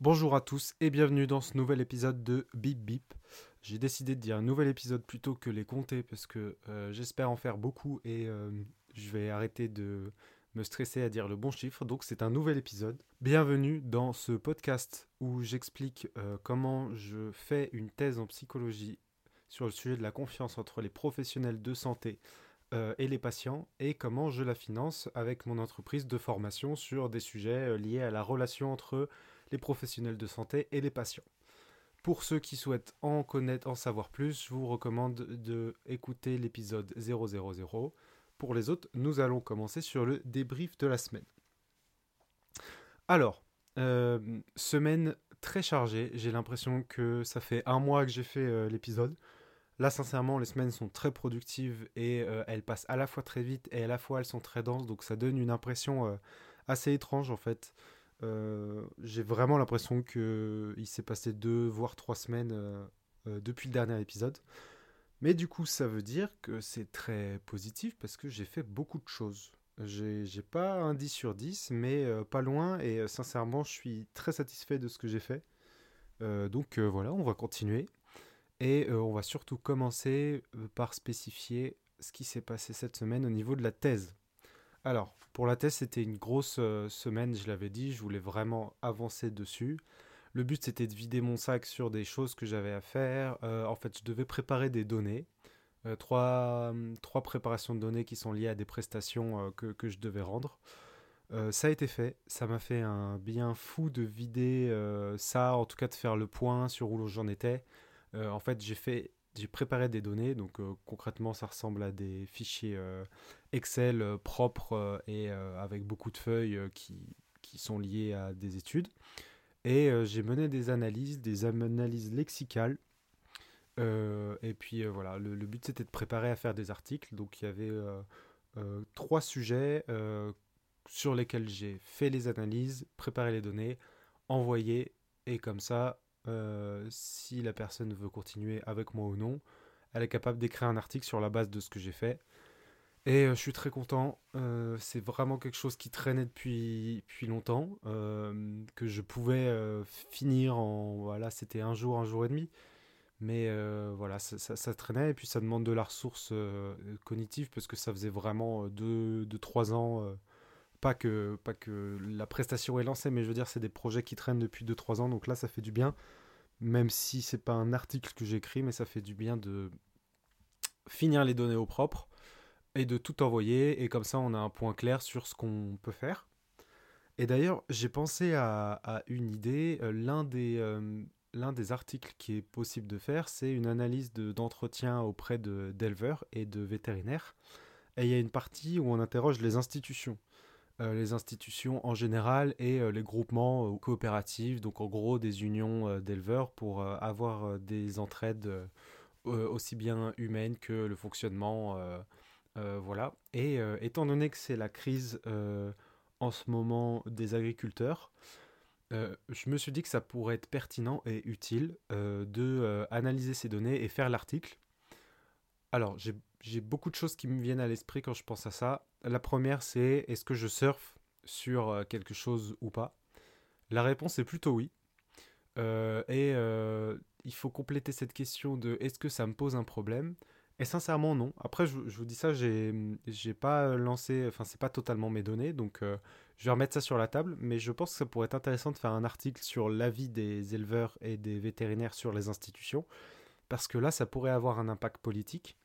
Bonjour à tous et bienvenue dans ce nouvel épisode de Bip Bip. J'ai décidé de dire un nouvel épisode plutôt que les compter parce que euh, j'espère en faire beaucoup et euh, je vais arrêter de me stresser à dire le bon chiffre. Donc c'est un nouvel épisode. Bienvenue dans ce podcast où j'explique euh, comment je fais une thèse en psychologie sur le sujet de la confiance entre les professionnels de santé et les patients et comment je la finance avec mon entreprise de formation sur des sujets liés à la relation entre les professionnels de santé et les patients. Pour ceux qui souhaitent en connaître, en savoir plus, je vous recommande de écouter l'épisode 000. Pour les autres, nous allons commencer sur le débrief de la semaine. Alors, euh, semaine très chargée. J'ai l'impression que ça fait un mois que j'ai fait euh, l'épisode. Là, sincèrement, les semaines sont très productives et euh, elles passent à la fois très vite et à la fois elles sont très denses. Donc ça donne une impression assez étrange en fait. Euh, j'ai vraiment l'impression qu'il s'est passé deux voire trois semaines euh, euh, depuis le dernier épisode. Mais du coup, ça veut dire que c'est très positif parce que j'ai fait beaucoup de choses. J'ai pas un 10 sur 10, mais pas loin. Et sincèrement, je suis très satisfait de ce que j'ai fait. donc voilà, on va continuer. Et on va surtout commencer par spécifier ce qui s'est passé cette semaine au niveau de la thèse. Alors, pour la thèse, c'était une grosse euh, semaine, je l'avais dit, je voulais vraiment avancer dessus. Le but, c'était de vider mon sac sur des choses que j'avais à faire. Euh, en fait, je devais préparer des données. Euh, trois, trois, préparations de données qui sont liées à des prestations que, que, je devais rendre. ça a été fait. Ça m'a fait un bien fou de vider ça, en tout cas de faire le point sur où j'en étais. en fait, j'ai fait j'ai préparé des données, donc euh, concrètement ça ressemble à des fichiers euh, Excel euh, propres et avec beaucoup de feuilles qui, qui, sont liées à des études. Et j'ai mené des analyses, des analyses lexicales. et puis voilà, le, le but c'était de préparer à faire des articles. Donc il y avait trois sujets sur lesquels j'ai fait les analyses, préparé les données, envoyé, et comme ça euh, si la personne veut continuer avec moi ou non. Elle est capable d'écrire un article sur la base de ce que j'ai fait. Et euh, je suis très content. Euh, c'est vraiment quelque chose qui traînait depuis, depuis longtemps, que je pouvais finir en... Voilà, c'était un jour, un jour et demi. Mais voilà, ça, traînait et puis ça demande de la ressource cognitive parce que ça faisait vraiment 2-3 deux, deux, trois ans pas que, pas que la prestation est lancée, mais je veux dire, c'est des projets qui traînent depuis 2-3 ans, donc là, ça fait du bien, même si c'est pas un article que j'écris, mais ça fait du bien de finir les données au propre et de tout envoyer, et comme ça, on a un point clair sur ce qu'on peut faire. Et d'ailleurs, j'ai pensé à, une idée, euh, l'un des, euh, l'un des articles qui est possible de faire, c'est une analyse d'entretien auprès d'éleveurs et de vétérinaires. Et il y a une partie où on interroge les institutions. Euh, les institutions en général et euh, les groupements euh, coopératifs, donc en gros des unions d'éleveurs pour avoir des entraides aussi bien humaines que le fonctionnement. voilà. Et étant donné que c'est la crise en ce moment des agriculteurs, je me suis dit que ça pourrait être pertinent et utile de analyser ces données et faire l'article. Alors, j'ai j'ai beaucoup de choses qui me viennent à l'esprit quand je pense à ça. La première, c'est est-ce que je surfe sur euh, quelque chose ou pas? La réponse est plutôt oui. Euh, et euh, il faut compléter cette question de est-ce que ça me pose un problème? Et sincèrement, non. Après, je, vous dis ça, j'ai, j'ai pas lancé, enfin, c'est pas totalement mes données, donc je vais remettre ça sur la table. Mais je pense que ça pourrait être intéressant de faire un article sur l'avis des éleveurs et des vétérinaires sur les institutions, parce que là, ça pourrait avoir un impact politique.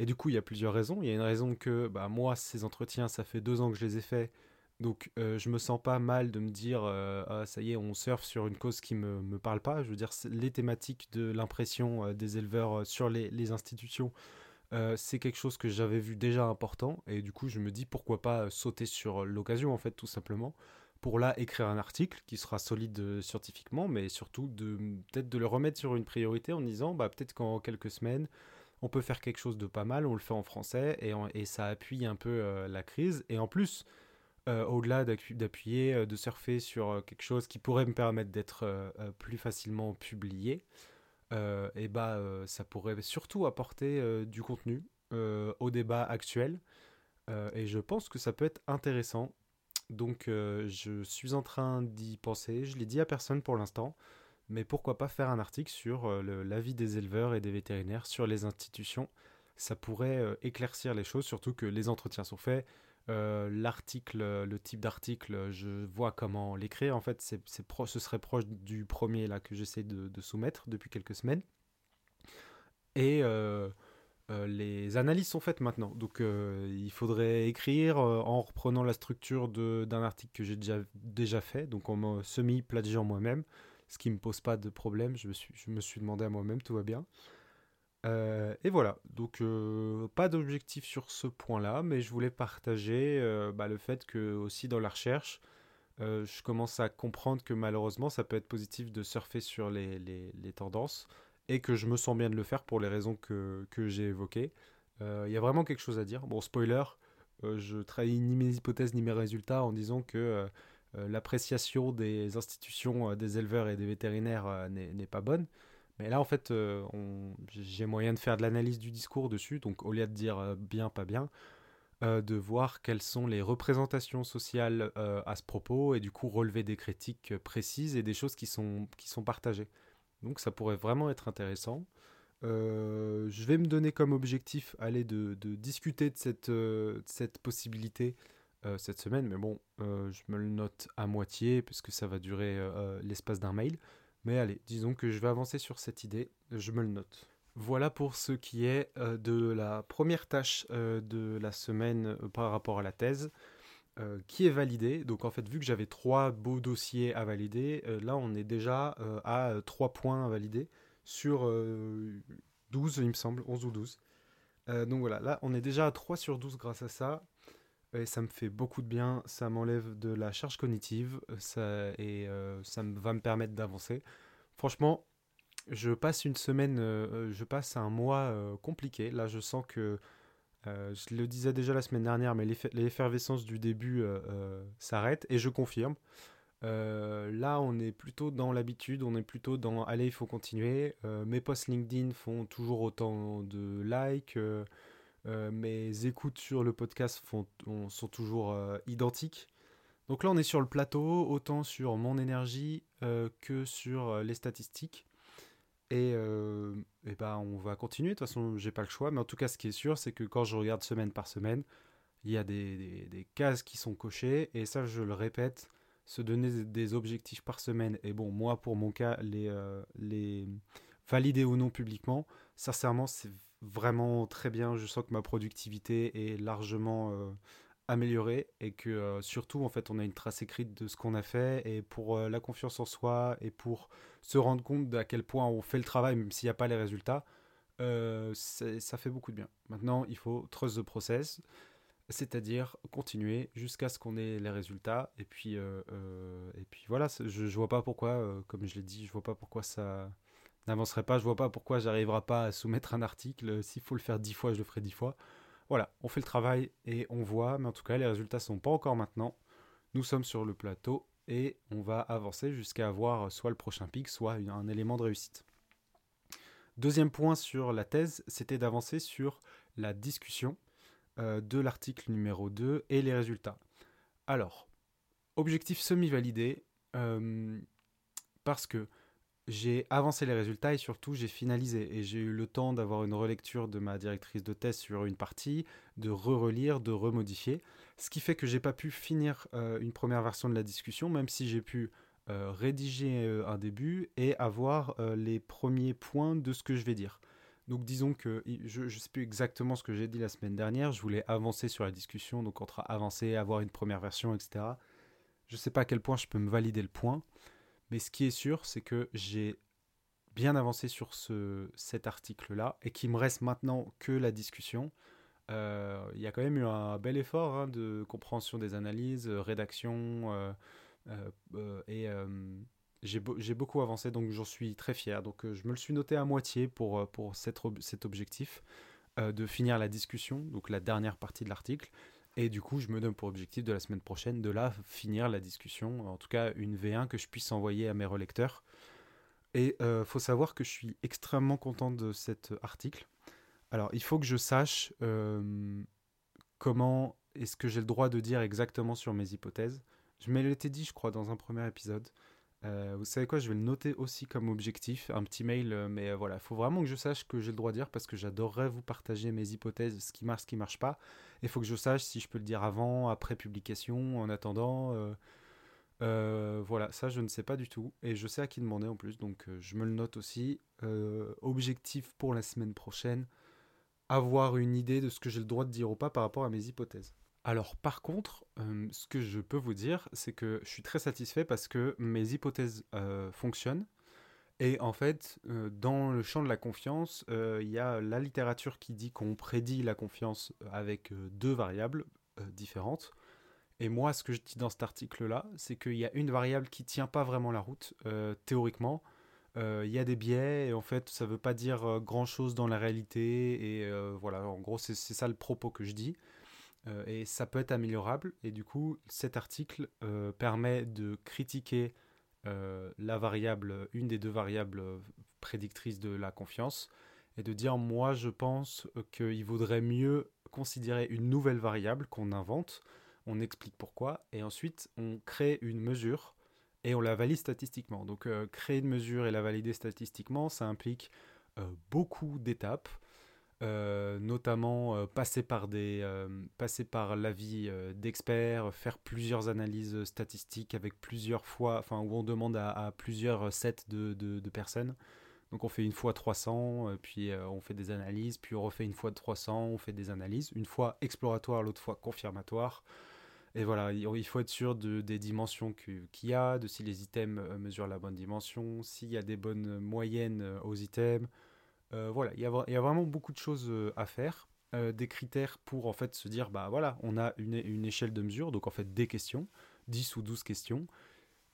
Et du coup, il y a plusieurs raisons. Il y a une raison que bah, moi, ces entretiens, ça fait deux ans que je les ai faits. Donc, euh, je me sens pas mal de me dire, euh, ah, ça y est, on surfe sur une cause qui me, me parle pas. Je veux dire, les thématiques de l'impression euh, des éleveurs sur les, les institutions, c'est quelque chose que j'avais vu déjà important. Et du coup, je me dis, pourquoi pas sauter sur l'occasion, en fait, tout simplement, pour là écrire un article qui sera solide scientifiquement, mais surtout de peut-être de le remettre sur une priorité en disant, bah, peut-être qu'en quelques semaines, on peut faire quelque chose de pas mal, on le fait en français et, ça appuie un peu euh, la crise. Et en plus, euh, au-delà d'appuyer, euh, de surfer sur quelque chose qui pourrait me permettre d'être plus facilement publié, et bah ça pourrait surtout apporter du contenu au débat actuel. et je pense que ça peut être intéressant. Donc je suis en train d'y penser. Je l'ai dit à personne pour l'instant. Mais pourquoi pas faire un article sur l'avis des éleveurs et des vétérinaires sur les institutions Ça pourrait éclaircir les choses, surtout que les entretiens sont faits. l'article, le type d'article, je vois comment l'écrire. En fait, c'est, ce serait proche du premier là que j'essaie de, soumettre depuis quelques semaines. Et euh, les analyses sont faites maintenant. Donc euh, il faudrait écrire euh, en reprenant la structure d'un article que j'ai déjà, déjà fait, donc en semi-plagiant moi-même, ce qui ne me pose pas de problème. Je me suis, je me suis demandé à moi-même, tout va bien. et voilà, donc pas d'objectif sur ce point-là, mais je voulais partager bah, le fait que aussi dans la recherche, je commence à comprendre que malheureusement ça peut être positif de surfer sur les, les, les tendances et que je me sens bien de le faire pour les raisons que, que j'ai évoquées. Euh, il y a vraiment quelque chose à dire. Bon, spoiler, euh, je trahis ni mes hypothèses ni mes résultats en disant que euh, l'appréciation des institutions des éleveurs et des vétérinaires n'est pas bonne. Mais là, en fait, j'ai moyen de faire de l'analyse du discours dessus. Donc, au lieu de dire bien, pas bien, de voir quelles sont les représentations sociales à ce propos et du coup relever des critiques précises et des choses qui sont, qui sont partagées. Donc ça pourrait vraiment être intéressant. Euh, je vais me donner comme objectif aller de, discuter de cette, euh, cette possibilité euh, cette semaine, mais bon, je me le note à moitié puisque ça va durer l'espace d'un mail. Mais allez, disons que je vais avancer sur cette idée, je me le note. Voilà pour ce qui est de la première tâche de la semaine par rapport à la thèse. Euh, qui est validé. Donc en fait, vu que j'avais trois beaux dossiers à valider, euh, là on est déjà euh, à trois points à valider sur 12, il me semble, 11 ou 12. donc voilà, là on est déjà à 3 sur 12 grâce à ça. Et ça me fait beaucoup de bien, ça m'enlève de la charge cognitive ça, et ça va me permettre d'avancer. Franchement, je passe une semaine, je passe un mois compliqué. Là, je sens que euh, je le disais déjà la semaine dernière, mais l'effervescence du début euh, euh, s'arrête et je confirme. là, on est plutôt dans l'habitude, on est plutôt dans allez, il faut continuer. mes posts LinkedIn font toujours autant de likes. Mes écoutes sur le podcast sont toujours identiques. Donc là, on est sur le plateau, autant sur mon énergie que sur les statistiques. Et, euh, et bah, on va continuer. De toute façon, j'ai pas le choix. Mais en tout cas, ce qui est sûr, c'est que quand je regarde semaine par semaine, il y a des, des, cases qui sont cochées. Et ça, je le répète, se donner des objectifs par semaine. Et bon, moi, pour mon cas, les, euh, les valider ou non publiquement, sincèrement, c'est vraiment très bien. Je sens que ma productivité est largement euh, améliorée et que surtout, en fait, on a une trace écrite de ce qu'on a fait. Et pour la confiance en soi et pour se rendre compte à quel point on fait le travail, même s'il n'y a pas les résultats, euh, ça fait beaucoup de bien. Maintenant, il faut trust the process, c'est-à-dire continuer jusqu'à ce qu'on ait les résultats. Et puis, euh, euh, et puis voilà, je ne vois pas pourquoi, comme je l'ai dit, je vois pas pourquoi ça n'avancerait pas. Je vois pas pourquoi j'arriverai pas à soumettre un article. S'il faut le faire dix fois, je le ferai dix fois. Voilà, on fait le travail et on voit, mais en tout cas, les résultats sont pas encore maintenant. Nous sommes sur le plateau et on va avancer jusqu'à avoir soit le prochain pic, soit un élément de réussite. Deuxième point sur la thèse, c'était d'avancer sur la discussion euh, de l'article numéro 2 et les résultats. Alors, objectif semi-validé, euh, parce que j'ai avancé les résultats et surtout j'ai finalisé. Et j'ai eu le temps d'avoir une relecture de ma directrice de thèse sur une partie, de re-relire, de remodifier. Ce qui fait que j'ai pas pu finir euh, une première version de la discussion, même si j'ai pu euh, rédiger euh, un début et avoir les premiers points de ce que je vais dire. Donc disons que je ne sais plus exactement ce que j'ai dit la semaine dernière, je voulais avancer sur la discussion, donc entre avancer, avoir une première version, etc. Je ne sais pas à quel point je peux me valider le point. Mais ce qui est sûr, c'est que j'ai bien avancé sur ce, cet article-là et qu'il me reste maintenant que la discussion. Euh, il y a quand même eu un bel effort hein, de compréhension des analyses, euh, rédaction, euh, et j'ai beaucoup avancé, donc j'en suis très fier. Donc je me le suis noté à moitié pour, cet objectif de finir la discussion, donc la dernière partie de l'article. Et du coup, je me donne pour objectif de la semaine prochaine de là finir la discussion, en tout cas une V1 que je puisse envoyer à mes relecteurs. Et il euh, faut savoir que je suis extrêmement content de cet article. Alors, il faut que je sache euh, comment est-ce que j'ai le droit de dire exactement sur mes hypothèses Je me l'étais dit, je crois, dans un premier épisode. Euh, vous savez quoi, je vais le noter aussi comme objectif, un petit mail, euh, mais voilà, il faut vraiment que je sache que j'ai le droit de dire parce que j'adorerais vous partager mes hypothèses, ce qui marche, ce qui marche pas. Il faut que je sache si je peux le dire avant, après publication, en attendant. voilà, ça je ne sais pas du tout et je sais à qui demander en plus, donc je me le note aussi. objectif pour la semaine prochaine, avoir une idée de ce que j'ai le droit de dire ou pas par rapport à mes hypothèses. Alors par contre, ce que je peux vous dire, c'est que je suis très satisfait parce que mes hypothèses fonctionnent. Et en fait, dans le champ de la confiance, il y a la littérature qui dit qu'on prédit la confiance avec deux variables différentes. Et moi, ce que je dis dans cet article-là, c'est qu'il y a une variable qui tient pas vraiment la route, théoriquement, il y a des biais et en fait ça veut pas dire euh, grand chose dans la réalité et voilà en gros c'est ça le propos que je dis et ça peut être améliorable. Et du coup cet article permet de critiquer la variable une des deux variables prédictrices de la confiance et de dire moi je pense qu'il vaudrait mieux considérer une nouvelle variable qu'on invente. On explique pourquoi et ensuite on crée une mesure et on la valide statistiquement. Donc euh, créer une mesure et la valider statistiquement, ça implique euh, beaucoup d'étapes, euh, notamment passer par des passer par l'avis d'experts, faire plusieurs analyses statistiques avec plusieurs fois, enfin où on demande à, plusieurs sets de, de, de, personnes. Donc on fait une fois 300, puis on fait des analyses, puis on refait une fois 300, on fait des analyses, une fois exploratoire, l'autre fois confirmatoire. Et voilà, il faut être sûr de, des dimensions qu'il y a, de si les items euh, mesurent la bonne dimension, s'il y a des bonnes moyennes euh, aux items. Euh, voilà, il y, a, vraiment beaucoup de choses à faire. des critères pour en fait se dire, bah voilà, on a une, échelle de mesure, donc en fait des questions, 10 ou 12 questions,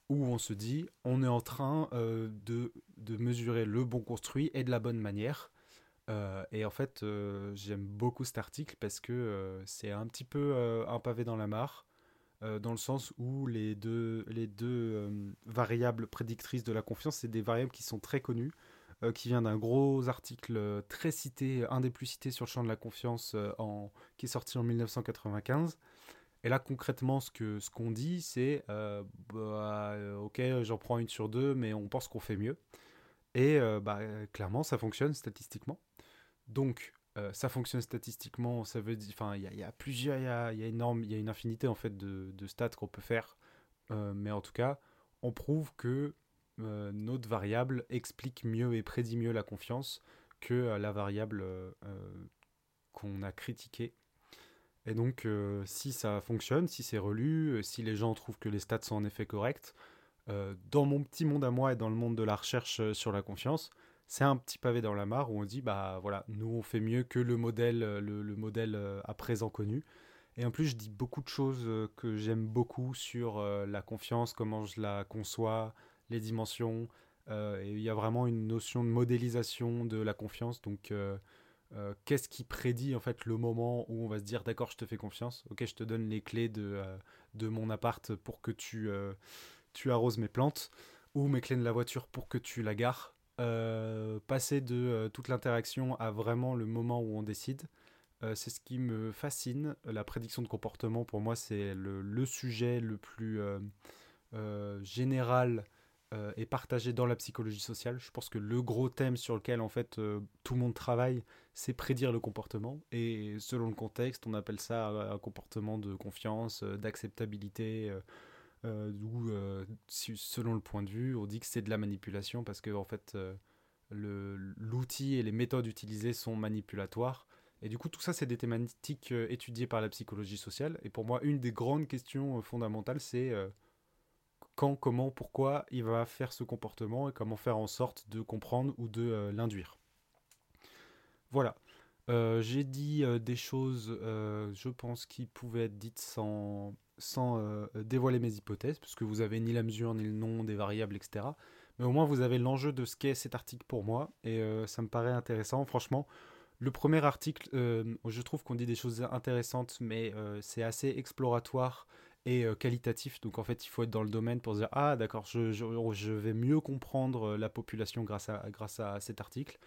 où on se dit, on est en train de, de, mesurer le bon construit et de la bonne manière. et en fait, j'aime beaucoup cet article parce que c'est un petit peu un pavé dans la mare. Euh, dans le sens où les deux, les deux euh, variables prédictrices de la confiance, c'est des variables qui sont très connues, euh, qui vient d'un gros article très cité, un des plus cités sur le champ de la confiance, qui est sorti en 1995. Et là, concrètement, ce qu'on dit, c'est bah, Ok, j'en prends une sur deux, mais on pense qu'on fait mieux. Et bah, clairement, ça fonctionne statistiquement. Donc, euh, ça fonctionne statistiquement, ça veut dire, enfin, il y, a plusieurs, il y a, y a, y a une infinité en fait de, stats qu'on peut faire, euh, mais en tout cas, on prouve que euh, notre variable explique mieux et prédit mieux la confiance que la variable qu'on a critiquée. Et donc, si ça fonctionne, si c'est relu, si les gens trouvent que les stats sont en effet corrects, dans mon petit monde à moi et dans le monde de la recherche sur la confiance, c'est un petit pavé dans la mare où on dit bah voilà, nous on fait mieux que le modèle, euh, le, modèle euh, à présent connu. Et en plus, je dis beaucoup de choses euh, que j'aime beaucoup sur la confiance, comment je la conçois, les dimensions. et il y a vraiment une notion de modélisation de la confiance. Donc, qu'est-ce qui prédit en fait le moment où on va se dire d'accord, je te fais confiance. Ok, je te donne les clés de, de mon appart pour que tu, tu arroses mes plantes ou mes clés de la voiture pour que tu la gares. Euh, passer de euh, toute l'interaction à vraiment le moment où on décide, euh, c'est ce qui me fascine. La prédiction de comportement, pour moi, c'est le, sujet le plus général et partagé dans la psychologie sociale. Je pense que le gros thème sur lequel en fait tout le monde travaille, c'est prédire le comportement. Et selon le contexte, on appelle ça un comportement de confiance, d'acceptabilité euh, euh, selon le point de vue, on dit que c'est de la manipulation parce que en fait, euh, l'outil et les méthodes utilisées sont manipulatoires. Et du coup, tout ça, c'est des thématiques étudiées par la psychologie sociale. Et pour moi, une des grandes questions fondamentales, c'est quand, comment, pourquoi il va faire ce comportement et comment faire en sorte de comprendre ou de l'induire. Voilà. J'ai dit des choses, je pense, qui pouvaient être dites sans euh, dévoiler mes hypothèses, puisque vous avez ni la mesure, ni le nom des variables, etc. Mais au moins, vous avez l'enjeu de ce qu'est cet article pour moi, et euh, ça me paraît intéressant. Franchement, le premier article, euh, je trouve qu'on dit des choses intéressantes, mais c'est assez exploratoire et qualitatif. Donc en fait, il faut être dans le domaine pour se dire ah d'accord, je, vais mieux comprendre la population grâce à, grâce à cet article.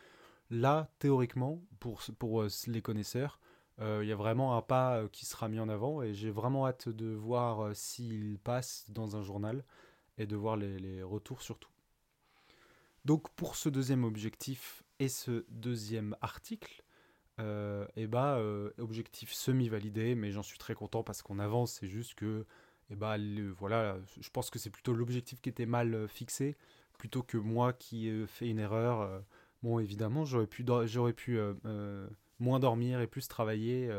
Là, théoriquement, pour, pour les connaisseurs, Il y a vraiment un pas qui sera mis en avant et j'ai vraiment hâte de voir s'il passe dans un journal et de voir les, retours surtout. Donc pour ce deuxième objectif et ce deuxième article, et bah, objectif semi-validé, mais j'en suis très content parce qu'on avance, c'est juste que et bah, voilà, je pense que c'est plutôt l'objectif qui était mal euh, fixé plutôt que moi qui ai fait une erreur. Euh. bon, évidemment, j'aurais pu, j'aurais pu euh, moins dormir et plus travailler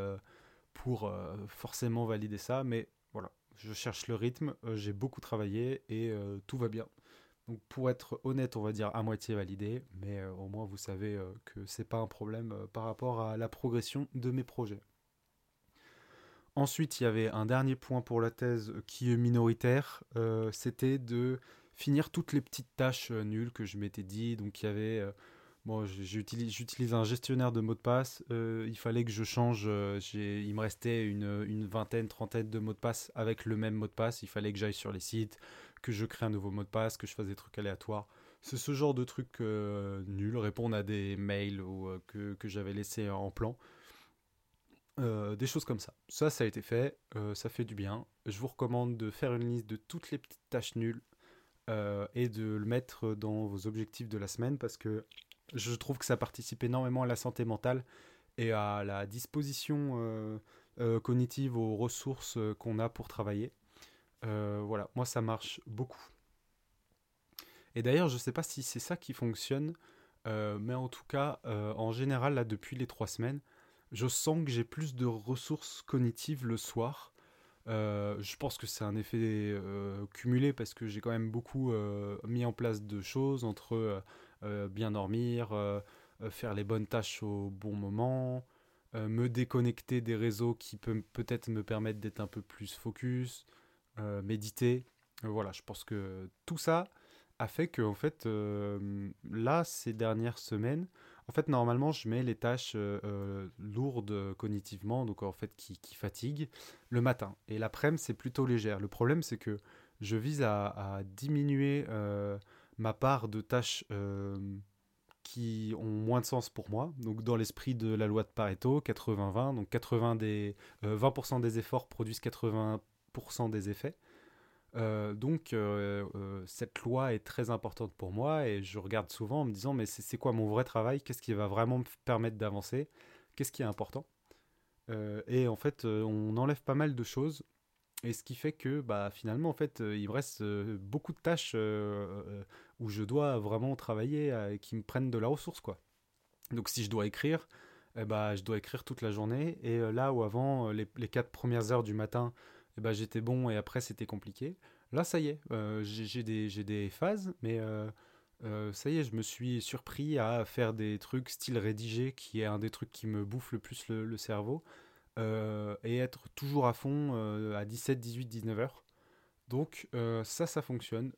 pour forcément valider ça, mais voilà, je cherche le rythme, j'ai beaucoup travaillé et tout va bien. Pour être honnête, on va dire à moitié validé, mais au moins vous savez que c'est pas un problème par rapport à la progression de mes projets. Ensuite, il y avait un dernier point pour la thèse qui est minoritaire, euh, c'était de finir toutes les petites tâches euh, nulles que je m'étais dit. Donc il y avait, euh, bon, j'utilise un gestionnaire de mots de passe. il fallait que je change. il me restait une, vingtaine, trentaine de mots de passe avec le même mot de passe. Il fallait que j'aille sur les sites, que je crée un nouveau mot de passe, que je fasse des trucs aléatoires. C'est ce genre de trucs nuls, répondre à des mails ou, que, que j'avais laissé en plan. Euh, des choses comme ça. Ça, ça a été fait, euh, ça fait du bien. Je vous recommande de faire une liste de toutes les petites tâches nulles euh, et de le mettre dans vos objectifs de la semaine parce que je trouve que ça participe énormément à la santé mentale et à la disposition cognitive aux ressources qu'on a pour travailler. Voilà, moi ça marche beaucoup. Et d'ailleurs, je ne sais pas si c'est ça qui fonctionne, mais en tout cas, en général, là, depuis les trois semaines, je sens que j'ai plus de ressources cognitives le soir. Euh, je pense que c'est un effet euh, cumulé parce que j'ai quand même beaucoup euh, mis en place de choses entre bien dormir, faire les bonnes tâches au bon moment, me déconnecter des réseaux qui peut peut-être me permettre d'être un peu plus focus, méditer. voilà, je pense que tout ça a fait que en fait là ces dernières semaines en fait, normalement, je mets les tâches euh, euh, lourdes cognitivement, donc en fait qui, qui fatiguent, le matin. Et l'après-midi, c'est plutôt légère. Le problème, c'est que je vise à, diminuer euh, ma part de tâches qui ont moins de sens pour moi. Donc, dans l'esprit de la loi de Pareto, 80-20, donc 80 des, 20% des efforts produisent 80% des effets. Euh, donc euh, euh, cette loi est très importante pour moi et je regarde souvent en me disant mais c'est quoi mon vrai travail? Qu'est-ce qui va vraiment me permettre d'avancer? Qu'est-ce qui est important? Et en fait on enlève pas mal de choses et ce qui fait que bah, finalement en fait il me reste beaucoup de tâches où je dois vraiment travailler et qui me prennent de la ressource quoi. Donc si je dois écrire, eh bah, je dois écrire toute la journée et là où avant les, les quatre premières heures du matin eh ben, j'étais bon et après c'était compliqué. Là, ça y est, euh, j'ai des, phases, mais euh, euh, ça y est, je me suis surpris à faire des trucs style rédigé, qui est un des trucs qui me bouffe le plus le, cerveau, et être toujours à fond à 17, 18, 19 heures. Donc ça, ça fonctionne.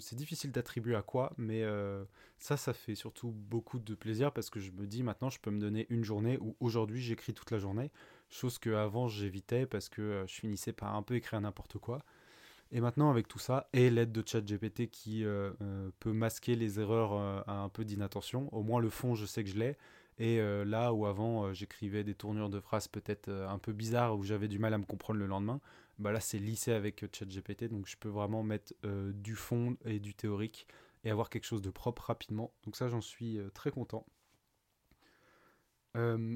C'est difficile d'attribuer à quoi, mais ça, ça fait surtout beaucoup de plaisir parce que je me dis maintenant, je peux me donner une journée où aujourd'hui j'écris toute la journée chose que avant j'évitais parce que euh, je finissais par un peu écrire n'importe quoi. Et maintenant avec tout ça et l'aide de ChatGPT qui euh, euh, peut masquer les erreurs à un peu d'inattention, au moins le fond je sais que je l'ai. Et là où avant j'écrivais des tournures de phrases peut-être un peu bizarres où j'avais du mal à me comprendre le lendemain, bah là c'est lissé avec ChatGPT donc je peux vraiment mettre du fond et du théorique et avoir quelque chose de propre rapidement. Donc ça j'en suis très content.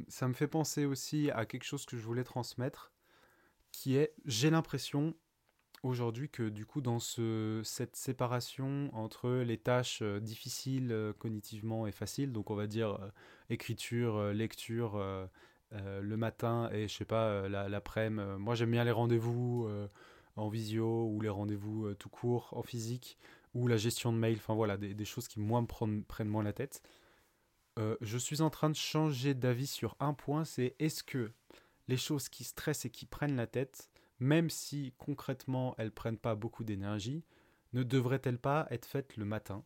Ça me fait penser aussi à quelque chose que je voulais transmettre, qui est, j'ai l'impression aujourd'hui que du coup dans ce, cette séparation entre les tâches difficiles cognitivement et faciles, donc on va dire écriture, lecture le matin et je sais pas l'après-midi, moi j'aime bien les rendez-vous en visio ou les rendez-vous tout court en physique ou la gestion de mail, enfin voilà, des, des choses qui moi me prennent, prennent moins la tête. Euh, je suis en train de changer d'avis sur un point, c'est est-ce que les choses qui stressent et qui prennent la tête, même si concrètement elles prennent pas beaucoup d'énergie, ne devraient-elles pas être faites le matin?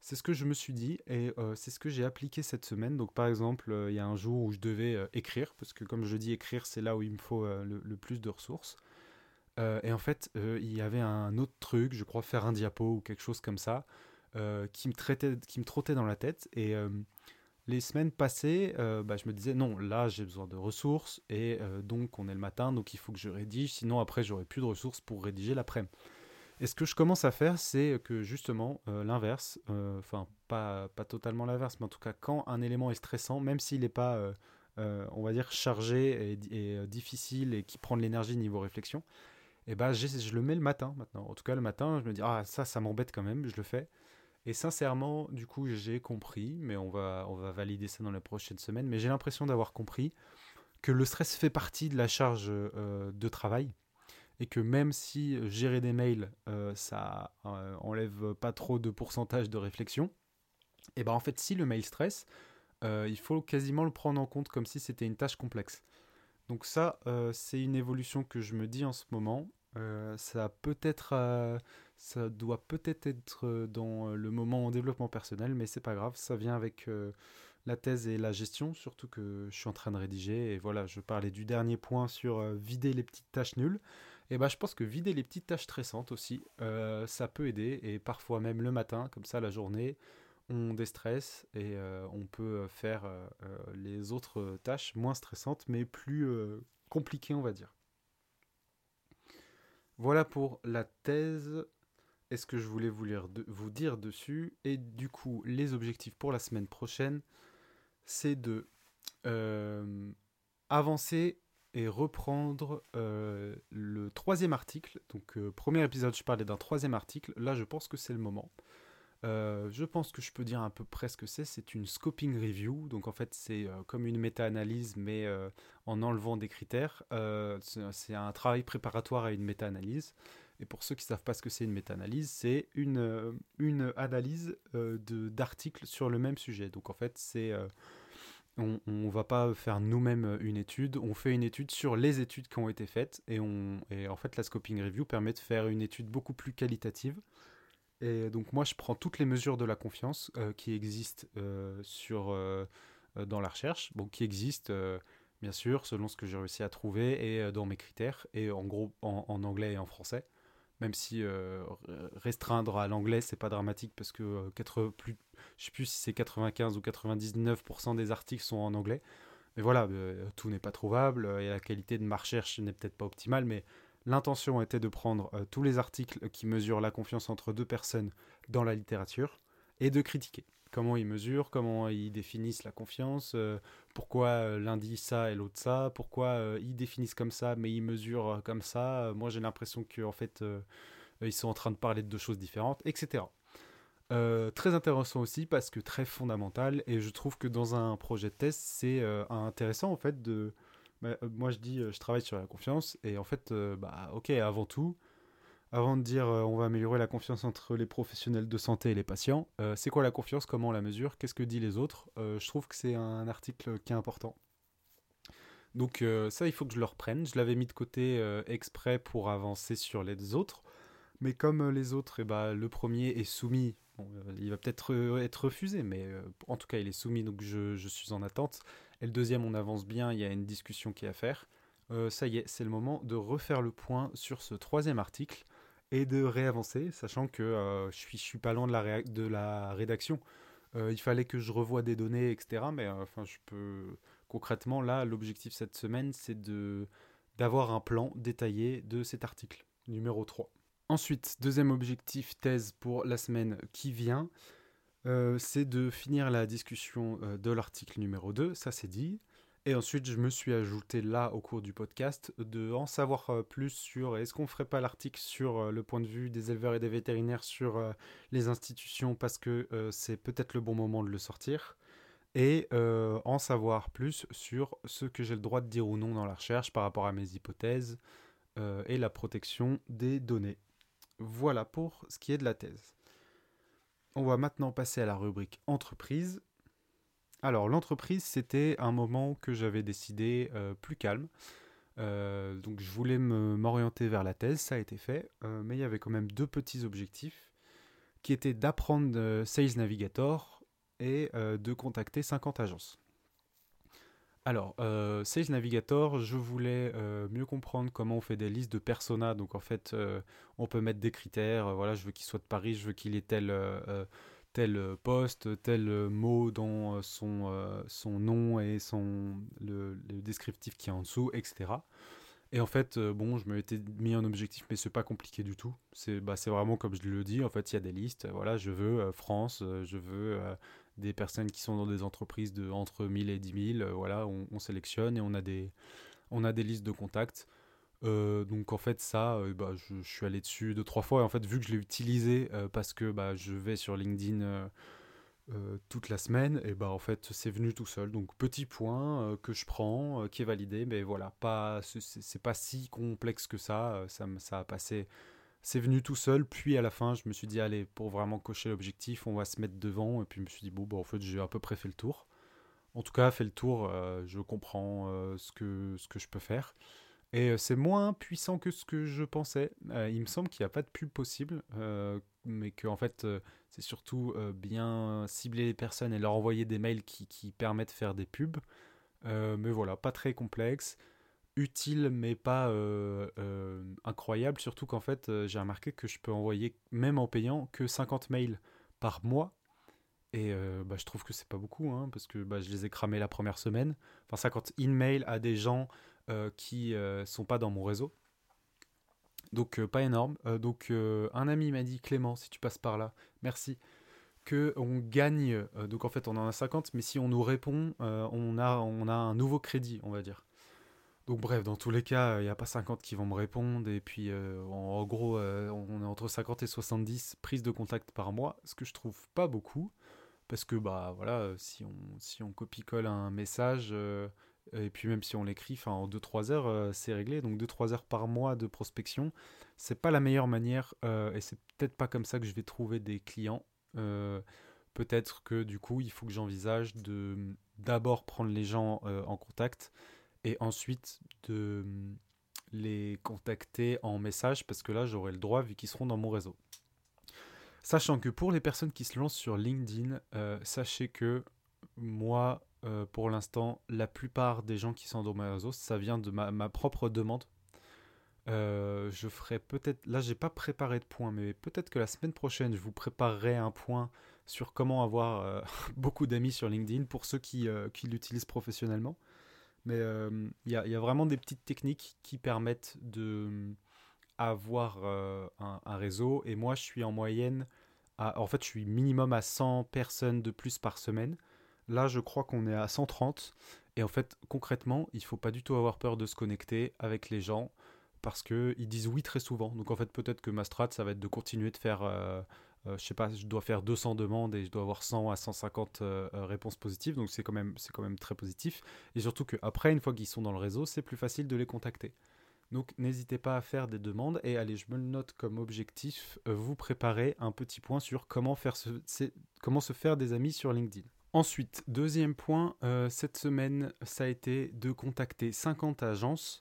C'est ce que je me suis dit et euh, c'est ce que j'ai appliqué cette semaine. Donc par exemple, euh, il y a un jour où je devais écrire, parce que comme je dis écrire, c'est là où il me faut le, plus de ressources. et en fait, il y avait un autre truc, je crois faire un diapo ou quelque chose comme ça, qui, me traitait, qui me trottait dans la tête. Et les semaines passées, bah, je me disais non, là j'ai besoin de ressources et donc on est le matin, donc il faut que je rédige, sinon après j'aurai plus de ressources pour rédiger l'après-midi. Et ce que je commence à faire, c'est que justement, euh, l'inverse, euh, enfin, pas, pas totalement l'inverse, mais en tout cas, quand un élément est stressant, même s'il n'est pas, euh, on va dire, chargé et, difficile et qui prend de l'énergie niveau réflexion, ben, je le mets le matin maintenant. En tout cas, le matin, je me dis, ah, ça, ça m'embête quand même, je le fais. Et sincèrement, du coup, j'ai compris, mais on va, on va valider ça dans les prochaines semaines, mais j'ai l'impression d'avoir compris que le stress fait partie de la charge de travail et que même si euh, gérer des mails, euh, ça euh, enlève pas trop de pourcentage de réflexion, et ben en fait si le mail stress, il faut quasiment le prendre en compte comme si c'était une tâche complexe. Donc ça, c'est une évolution que je me dis en ce moment. Ça peut-être, ça doit peut-être être dans le moment en développement personnel, mais c'est pas grave, ça vient avec la thèse et la gestion, surtout que je suis en train de rédiger. Et voilà, je parlais du dernier point sur vider les petites tâches nulles. Et bah, je pense que vider les petites tâches stressantes aussi, euh, ça peut aider. Et parfois même le matin, comme ça, la journée, on déstresse et euh, on peut faire euh, les autres tâches moins stressantes, mais plus compliquées, on va dire. Voilà pour la thèse est ce que je voulais vous, dire dessus? Et du coup, les objectifs pour la semaine prochaine, c'est de avancer et reprendre euh, le troisième article. Donc, euh, premier épisode, je parlais d'un troisième article. Là, je pense que c'est le moment. Euh, je pense que je peux dire à peu près ce que c'est. C'est une scoping review. Donc, en fait, c'est comme une méta-analyse, mais en enlevant des critères. c'est un travail préparatoire à une méta-analyse. Et pour ceux qui ne savent pas ce que c'est une méta-analyse, c'est une, une analyse d'articles sur le même sujet. Donc, en fait, c'est on ne va pas faire nous-mêmes une étude, on fait une étude sur les études qui ont été faites et, on, et en fait la scoping review permet de faire une étude beaucoup plus qualitative. Et donc moi je prends toutes les mesures de la confiance euh, qui existent euh, sur, euh, dans la recherche, bon, qui existent bien sûr selon ce que j'ai réussi à trouver et dans mes critères, et en gros en anglais et en français même si restreindre à l'anglais c'est pas dramatique parce que euh, 4, plus, je sais plus si c'est 95 ou 99% des articles sont en anglais. Mais voilà, tout n'est pas trouvable et la qualité de ma recherche n'est peut-être pas optimale, mais l'intention était de prendre tous les articles qui mesurent la confiance entre deux personnes dans la littérature et de critiquer comment ils mesurent, comment ils définissent la confiance, euh, pourquoi euh, l'un dit ça et l'autre ça, pourquoi euh, ils définissent comme ça mais ils mesurent comme ça. moi j'ai l'impression qu'en fait ils sont en train de parler de deux choses différentes, etc. très intéressant aussi parce que très fondamental et je trouve que dans un projet de test c'est intéressant en fait de... Bah, moi je dis je travaille sur la confiance et en fait bah ok avant tout avant de dire euh, on va améliorer la confiance entre les professionnels de santé et les patients, euh, c'est quoi la confiance, comment on la mesure, qu'est-ce que disent les autres? Euh, Je trouve que c'est un article qui est important. Donc ça, il faut que je le reprenne. Je l'avais mis de côté exprès pour avancer sur les autres. Mais comme les autres, eh ben, le premier est soumis, il va peut-être être refusé, mais en tout cas il est soumis, donc je, suis en attente. Et le deuxième, on avance bien, il y a une discussion qui est à faire. ça y est, c'est le moment de refaire le point sur ce troisième article et de réavancer, sachant que euh, je, suis, suis pas loin de la, rédaction. Euh, il fallait que je revoie des données, etc. Mais euh, enfin, je peux concrètement là, l'objectif cette semaine, c'est de d'avoir un plan détaillé de cet article numéro 3. Ensuite, deuxième objectif thèse pour la semaine qui vient, c'est de finir la discussion de l'article numéro 2, ça c'est dit. Et ensuite, je me suis ajouté là au cours du podcast de en savoir euh, plus sur est-ce qu'on ferait pas l'article sur euh, le point de vue des éleveurs et des vétérinaires sur euh, les institutions parce que c'est peut-être le bon moment de le sortir et en savoir plus sur ce que j'ai le droit de dire ou non dans la recherche par rapport à mes hypothèses et la protection des données. Voilà pour ce qui est de la thèse. On va maintenant passer à la rubrique entreprise alors, l'entreprise, c'était un moment que j'avais décidé euh, plus calme. Euh, donc, je voulais m'orienter vers la thèse, ça a été fait. Euh, mais il y avait quand même deux petits objectifs qui étaient d'apprendre Sales Navigator et de contacter 50 agences. Alors, Sales Navigator, je voulais mieux comprendre comment on fait des listes de personas. Donc, en fait, on peut mettre des critères. voilà, je veux qu'il soit de Paris, je veux qu'il ait tel tel poste, tel mot dans son, son nom et son, le, le, descriptif qui est en dessous, etc. Et en fait, bon, je m'étais mis un objectif, mais c'est pas compliqué du tout. C'est bah, vraiment comme je le dis, en fait, il y a des listes. Voilà, je veux France, je veux des personnes qui sont dans des entreprises de entre 1000 et 10 000. voilà, on, on, sélectionne et on a des, on a des listes de contacts. Euh, donc en fait ça, euh, bah, je, suis allé dessus deux trois fois et en fait vu que je l'ai utilisé euh, parce que bah, je vais sur LinkedIn toute la semaine et bah en fait c'est venu tout seul donc petit point que je prends qui est validé mais voilà pas c'est pas si complexe que ça ça ça a passé c'est venu tout seul puis à la fin je me suis dit allez pour vraiment cocher l'objectif on va se mettre devant et puis je me suis dit bon bah en fait j'ai à peu près fait le tour en tout cas fait le tour je comprends ce que ce que je peux faire et c'est moins puissant que ce que je pensais. il me semble qu'il n'y a pas de pub possible, mais que en fait, c'est surtout bien cibler les personnes et leur envoyer des mails qui, qui permettent de faire des pubs. mais voilà, pas très complexe, utile mais pas incroyable. Surtout qu'en fait, j'ai remarqué que je peux envoyer, même en payant, que 50 mails par mois. Et bah, je trouve que c'est pas beaucoup, hein, parce que bah, je les ai cramés la première semaine. Enfin, 50 emails à des gens euh, qui euh, sont pas dans mon réseau. Donc euh, pas énorme. donc un ami m'a dit Clément, si tu passes par là, merci. Que on gagne. donc en fait on en a 50, mais si on nous répond, on a on a un nouveau crédit, on va dire. Donc bref, dans tous les cas, il n'y a pas 50 qui vont me répondre. Et puis, en, gros, on est entre 50 et 70 prises de contact par mois, ce que je trouve pas beaucoup. Parce que, bah voilà, si on, copie-colle un message, et puis même si on l'écrit, en 2-3 heures, euh, c'est réglé. Donc 2-3 heures par mois de prospection, c'est pas la meilleure manière euh, et c'est peut-être pas comme ça que je vais trouver des clients. Euh, peut-être que du coup, il faut que j'envisage de d'abord prendre les gens en contact et ensuite de les contacter en message parce que là, j'aurai le droit vu qu'ils seront dans mon réseau. Sachant que pour les personnes qui se lancent sur LinkedIn, sachez que moi, euh, pour l'instant, la plupart des gens qui sont dans mes réseaux, ça vient de ma, propre demande. Euh, je ferai peut-être, là j'ai pas préparé de point, mais peut-être que la semaine prochaine je vous préparerai un point sur comment avoir euh, beaucoup d'amis sur LinkedIn pour ceux qui, qui l'utilisent professionnellement. Mais il y, a vraiment des petites techniques qui permettent de avoir un, un, réseau. Et moi je suis en moyenne, à, en fait je suis minimum à 100 personnes de plus par semaine. Là, je crois qu'on est à 130. Et en fait, concrètement, il faut pas du tout avoir peur de se connecter avec les gens parce qu'ils disent oui très souvent. Donc en fait, peut-être que ma strat, ça va être de continuer de faire, euh, euh, je sais pas, je dois faire 200 demandes et je dois avoir 100 à 150 euh, réponses positives. Donc c'est quand, même, quand même très positif. Et surtout qu'après, une fois qu'ils sont dans le réseau, c'est plus facile de les contacter. Donc n'hésitez pas à faire des demandes et allez, je me le note comme objectif, vous préparer un petit point sur comment, faire comment se faire des amis sur LinkedIn. Ensuite, deuxième point, euh, cette semaine, ça a été de contacter 50 agences.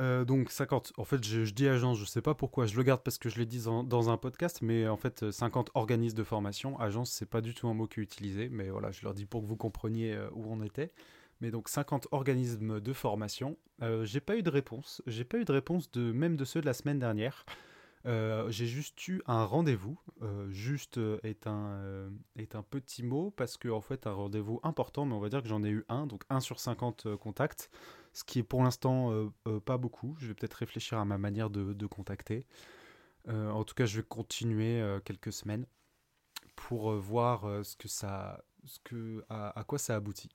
Euh, donc 50, en fait je, dis agence, je sais pas pourquoi, je le garde parce que je l'ai dit dans, un podcast, mais en fait 50 organismes de formation, agence c'est pas du tout un mot qui est utilisé, mais voilà, je leur dis pour que vous compreniez euh, où on était. Mais donc 50 organismes de formation, j'ai pas eu de réponse, j'ai pas eu de réponse de même de ceux de la semaine dernière. Euh, j'ai juste eu un rendez-vous. Euh, juste euh, est un, est un petit mot parce que en fait un rendez-vous important, mais on va dire que j'en ai eu un, donc un sur 50 contacts, ce qui est pour l'instant pas beaucoup. Je vais peut-être réfléchir à ma manière de, contacter. en tout cas, je vais continuer quelques semaines pour voir ce que ça, ce que, à, quoi ça aboutit.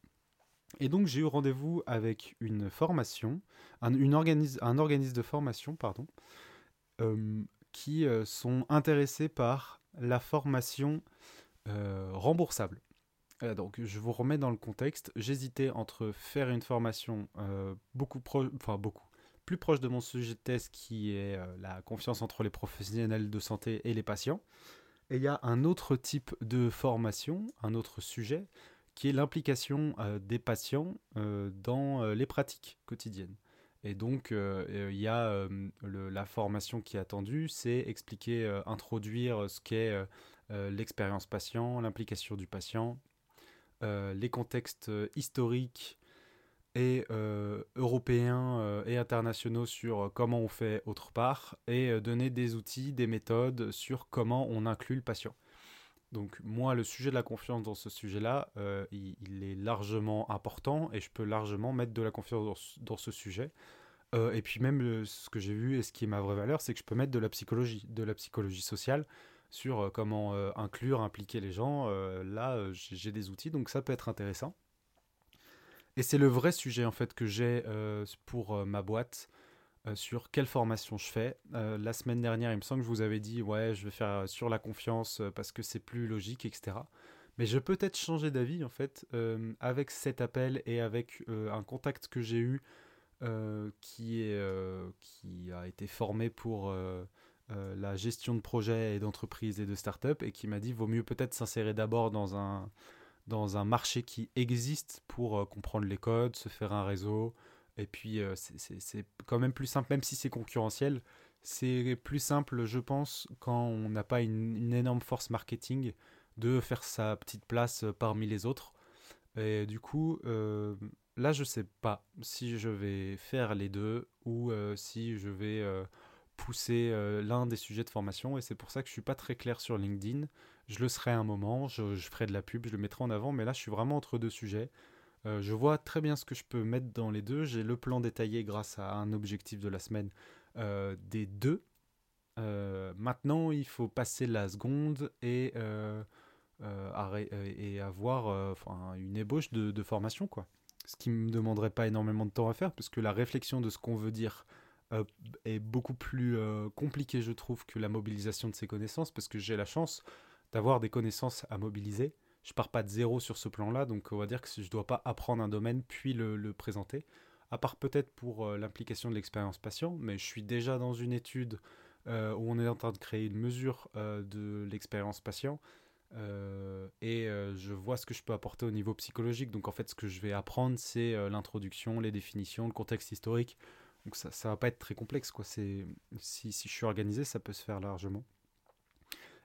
Et donc j'ai eu rendez-vous avec une formation, un, un organisme de formation, pardon, qui euh, sont intéressés par la formation euh, remboursable. Euh, donc je vous remets dans le contexte. J'hésitais entre faire une formation beaucoup, enfin beaucoup, plus proche de mon sujet de thèse qui est la confiance entre les professionnels de santé et les patients. Et il y a un autre type de formation, un autre sujet, qui est l'implication des patients dans les pratiques quotidiennes. Et donc, euh, euh, il y a euh, la formation qui est attendue, c'est expliquer, introduire ce qu'est l'expérience patient, l'implication du patient, les contextes historiques et européens et internationaux sur comment on fait autre part, et donner des outils, des méthodes sur comment on inclut le patient. Donc moi, le sujet de la confiance dans ce sujet-là, euh, il, est largement important et je peux largement mettre de la confiance dans, ce sujet. Euh, et puis même ce que j'ai vu et ce qui est ma vraie valeur, c'est que je peux mettre de la psychologie, de la psychologie sociale sur euh, comment inclure, impliquer les gens. là, j'ai des outils, donc ça peut être intéressant. Et c'est le vrai sujet en fait que j'ai pour ma boîte. Euh, sur quelle formation je fais. Euh, la semaine dernière, il me semble que je vous avais dit, ouais, je vais faire euh, sur la confiance parce que c'est plus logique, etc. Mais je peux peut-être changer d'avis, en fait, avec cet appel et avec un contact que j'ai eu qui, est, qui a été formé pour la gestion de projets et d'entreprises et de start-up et qui m'a dit, vaut mieux peut-être s'insérer d'abord dans un, dans un marché qui existe pour comprendre les codes, se faire un réseau, et puis, euh, c'est quand même plus simple, même si c'est concurrentiel. C'est plus simple, je pense, quand on n'a pas une, énorme force marketing, de faire sa petite place euh, parmi les autres. Et du coup, euh, là, je sais pas si je vais faire les deux ou si je vais pousser l'un des sujets de formation. Et c'est pour ça que je suis pas très clair sur LinkedIn. Je le serai un moment, je, ferai de la pub, je le mettrai en avant, mais là, je suis vraiment entre deux sujets. Euh, je vois très bien ce que je peux mettre dans les deux. J'ai le plan détaillé grâce à un objectif de la semaine euh, des deux. Euh, maintenant, il faut passer la seconde et, avoir une ébauche de, formation. Quoi. Ce qui ne me demanderait pas énormément de temps à faire, parce que la réflexion de ce qu'on veut dire est beaucoup plus compliquée, je trouve, que la mobilisation de ces connaissances, parce que j'ai la chance d'avoir des connaissances à mobiliser. Je pars pas de zéro sur ce plan-là, donc on va dire que je dois pas apprendre un domaine puis le, présenter, à part peut-être pour euh, l'implication de l'expérience patient, mais je suis déjà dans une étude euh, où on est en train de créer une mesure euh, de l'expérience patient, et je vois ce que je peux apporter au niveau psychologique, donc en fait ce que je vais apprendre c'est l'introduction, les définitions, le contexte historique, donc ça, ça va pas être très complexe, quoi. Si, si je suis organisé, ça peut se faire largement.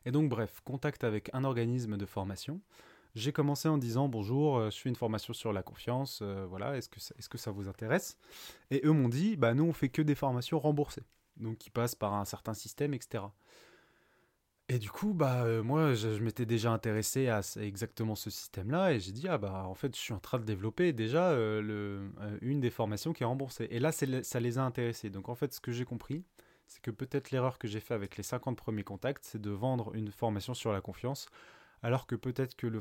Et donc bref, contact avec un organisme de formation. J'ai commencé en disant bonjour, euh, je fais une formation sur la confiance, euh, voilà, est-ce que, ça, est-ce que ça vous intéresse? Et eux m'ont dit, bah nous on fait que des formations remboursées, donc qui passent par un certain système, etc. Et du coup, bah euh, moi je, m'étais déjà intéressé à exactement ce système-là et j'ai dit ah bah en fait je suis en train de développer déjà le, une des formations qui est remboursée. Et là ça les a intéressés. Donc en fait ce que j'ai compris, c'est que peut-être l'erreur que j'ai fait avec les 50 premiers contacts, c'est de vendre une formation sur la confiance, alors que peut-être que le,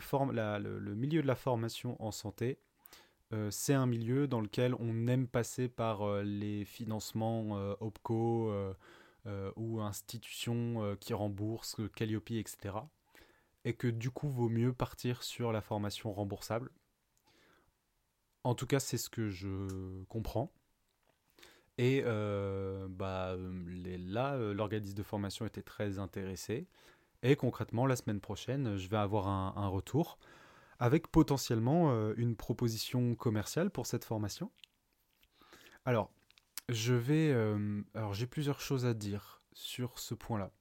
milieu de la formation en santé, euh, c'est un milieu dans lequel on aime passer par euh, les financements euh, OPCO ou institutions qui remboursent, Calliope, etc. Et que du coup, vaut mieux partir sur la formation remboursable. En tout cas, c'est ce que je comprends. Et euh, bah, là, euh, l'organisme de formation était très intéressé. Et concrètement, la semaine prochaine, je vais avoir un, retour avec potentiellement euh, une proposition commerciale pour cette formation. Alors, je vais. alors, j'ai plusieurs choses à dire sur ce point-là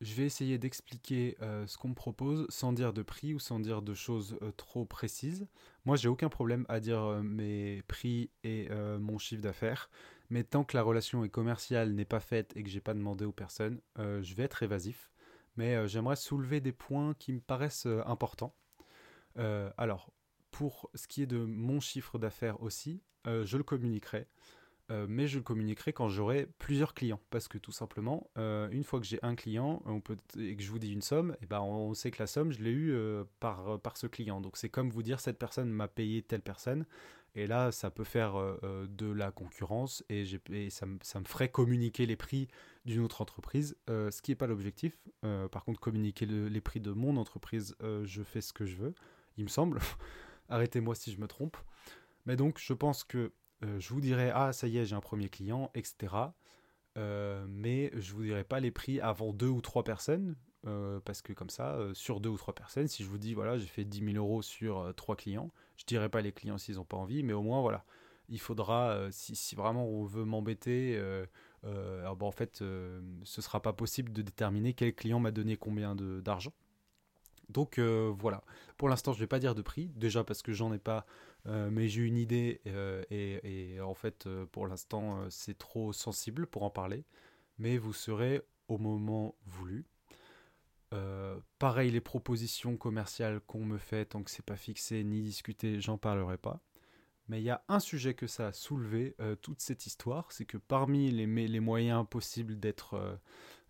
je vais essayer d'expliquer euh, ce qu'on me propose sans dire de prix ou sans dire de choses euh, trop précises. Moi, j'ai aucun problème à dire euh, mes prix et mon chiffre d'affaires, mais tant que la relation commerciale n'est pas faite et que j'ai pas demandé aux personnes, je vais être évasif. Mais j'aimerais soulever des points qui me paraissent importants. alors, pour ce qui est de mon chiffre d'affaires aussi, je le communiquerai. Euh, mais je le communiquerai quand j'aurai plusieurs clients. Parce que tout simplement, euh, une fois que j'ai un client on peut, et que je vous dis une somme, et eh ben on sait que la somme, je l'ai eue euh, par, ce client. Donc c'est comme vous dire, cette personne m'a payé telle personne. Et là, ça peut faire de la concurrence et, ça, ça, me ferait communiquer les prix d'une autre entreprise, ce qui n'est pas l'objectif. par contre, communiquer les prix de mon entreprise, je fais ce que je veux, il me semble. Arrêtez-moi si je me trompe. Mais donc, je pense que euh, je vous dirai ah ça y est j'ai un premier client etc euh, mais je vous dirai pas les prix avant deux ou trois personnes euh, parce que comme ça sur deux ou trois personnes si je vous dis voilà j'ai fait 10 000 euros sur trois clients je dirai pas les clients s'ils n'ont pas envie mais au moins voilà. Il faudra si, vraiment on veut m'embêter alors bon, en fait ce sera pas possible de déterminer quel client m'a donné combien d'argent. Donc voilà, pour l'instant je vais pas dire de prix, déjà parce que j'en ai pas euh, mais j'ai une idée euh, et, en fait euh, pour l'instant c'est trop sensible pour en parler. Mais vous serez au moment voulu. pareil, les propositions commerciales qu'on me fait, tant que c'est pas fixé ni discuté, j'en parlerai pas. Mais il y a un sujet que ça a soulevé, toute cette histoire, c'est que parmi les, les moyens possibles d'être,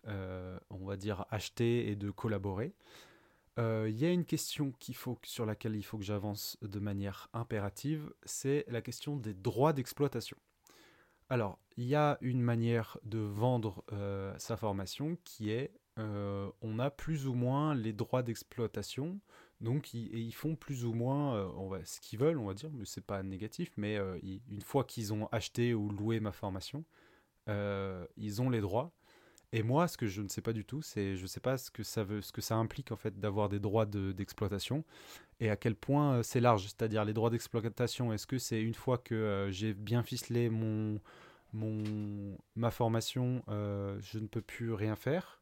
on va dire, achetés et de collaborer, il y a une question qu'il faut, sur laquelle il faut que j'avance de manière impérative, c'est la question des droits d'exploitation. Alors, il y a une manière de vendre euh, sa formation qui est euh, on a plus ou moins les droits d'exploitation, donc ils, ils, font plus ou moins euh, on va, ce qu'ils veulent, on va dire, mais c'est pas négatif, mais une fois qu'ils ont acheté ou loué ma formation, ils ont les droits. Et moi, ce que je ne sais pas du tout, c'est je ne sais pas ce que ça veut, ce que ça implique en fait d'avoir des droits d'exploitation et à quel point c'est large. C'est-à-dire les droits d'exploitation. Est-ce que c'est une fois que j'ai bien ficelé mon mon, ma formation, euh, je ne peux plus rien faire?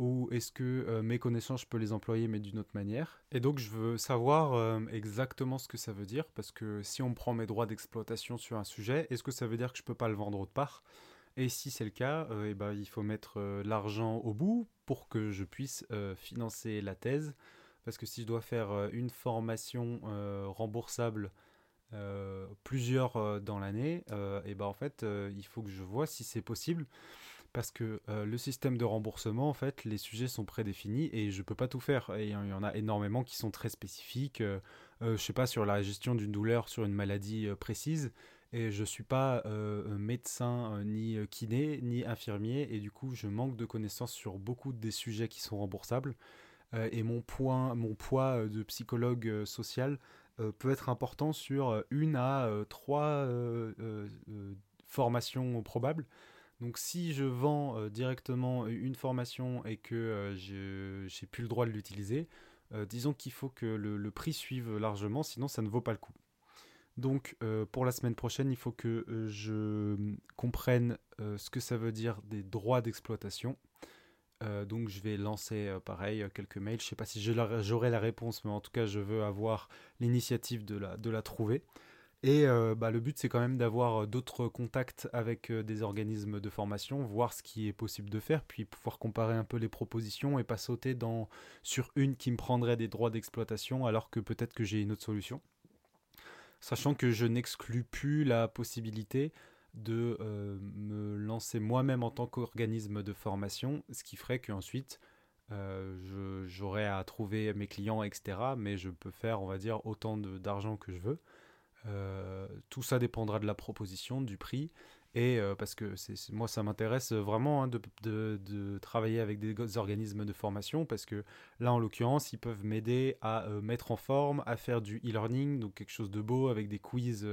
Ou est-ce que euh, mes connaissances, je peux les employer mais d'une autre manière? Et donc je veux savoir euh, exactement ce que ça veut dire, parce que si on prend mes droits d'exploitation sur un sujet, est-ce que ça veut dire que je ne peux pas le vendre autre part? Et si c'est le cas, et eh ben, il faut mettre l'argent au bout pour que je puisse financer la thèse. Parce que si je dois faire une formation remboursable euh, plusieurs euh, dans l'année, euh, et ben en fait, il faut que je vois si c'est possible parce que le système de remboursement, en fait, les sujets sont prédéfinis et je peux pas tout faire. Et il y en a énormément qui sont très spécifiques. je sais pas sur la gestion d'une douleur sur une maladie précise. Et je suis pas médecin, ni kiné, ni infirmier. Et du coup, je manque de connaissances sur beaucoup des sujets qui sont remboursables. et mon, point, mon poids de psychologue social euh, peut être important sur euh, une à euh, trois formations probables. Donc si je vends directement une formation et que je n'ai plus le droit de l'utiliser, disons qu'il faut que le, prix suive largement, sinon ça ne vaut pas le coup. Donc pour la semaine prochaine, il faut que je comprenne ce que ça veut dire des droits d'exploitation euh, donc je vais lancer euh, pareil euh, quelques mails. Je ne sais pas si j'aurai la réponse, mais en tout cas je veux avoir l'initiative de la, de la trouver. Et bah, le but c'est quand même d'avoir d'autres contacts avec des organismes de formation, voir ce qui est possible de faire, puis pouvoir comparer un peu les propositions et pas sauter dans, sur une qui me prendrait des droits d'exploitation alors que peut-être que j'ai une autre solution. Sachant que je n'exclus plus la possibilité de euh, me lancer moi-même en tant qu'organisme de formation, ce qui ferait qu'ensuite euh, j'aurais à trouver mes clients, etc. Mais je peux faire, on va dire, autant d'argent que je veux. Euh, tout ça dépendra de la proposition, du prix. Et parce que moi, ça m'intéresse vraiment hein, de, travailler avec des organismes de formation parce que là, en l'occurrence, ils peuvent m'aider à mettre en forme, à faire du e-learning, donc quelque chose de beau avec des quiz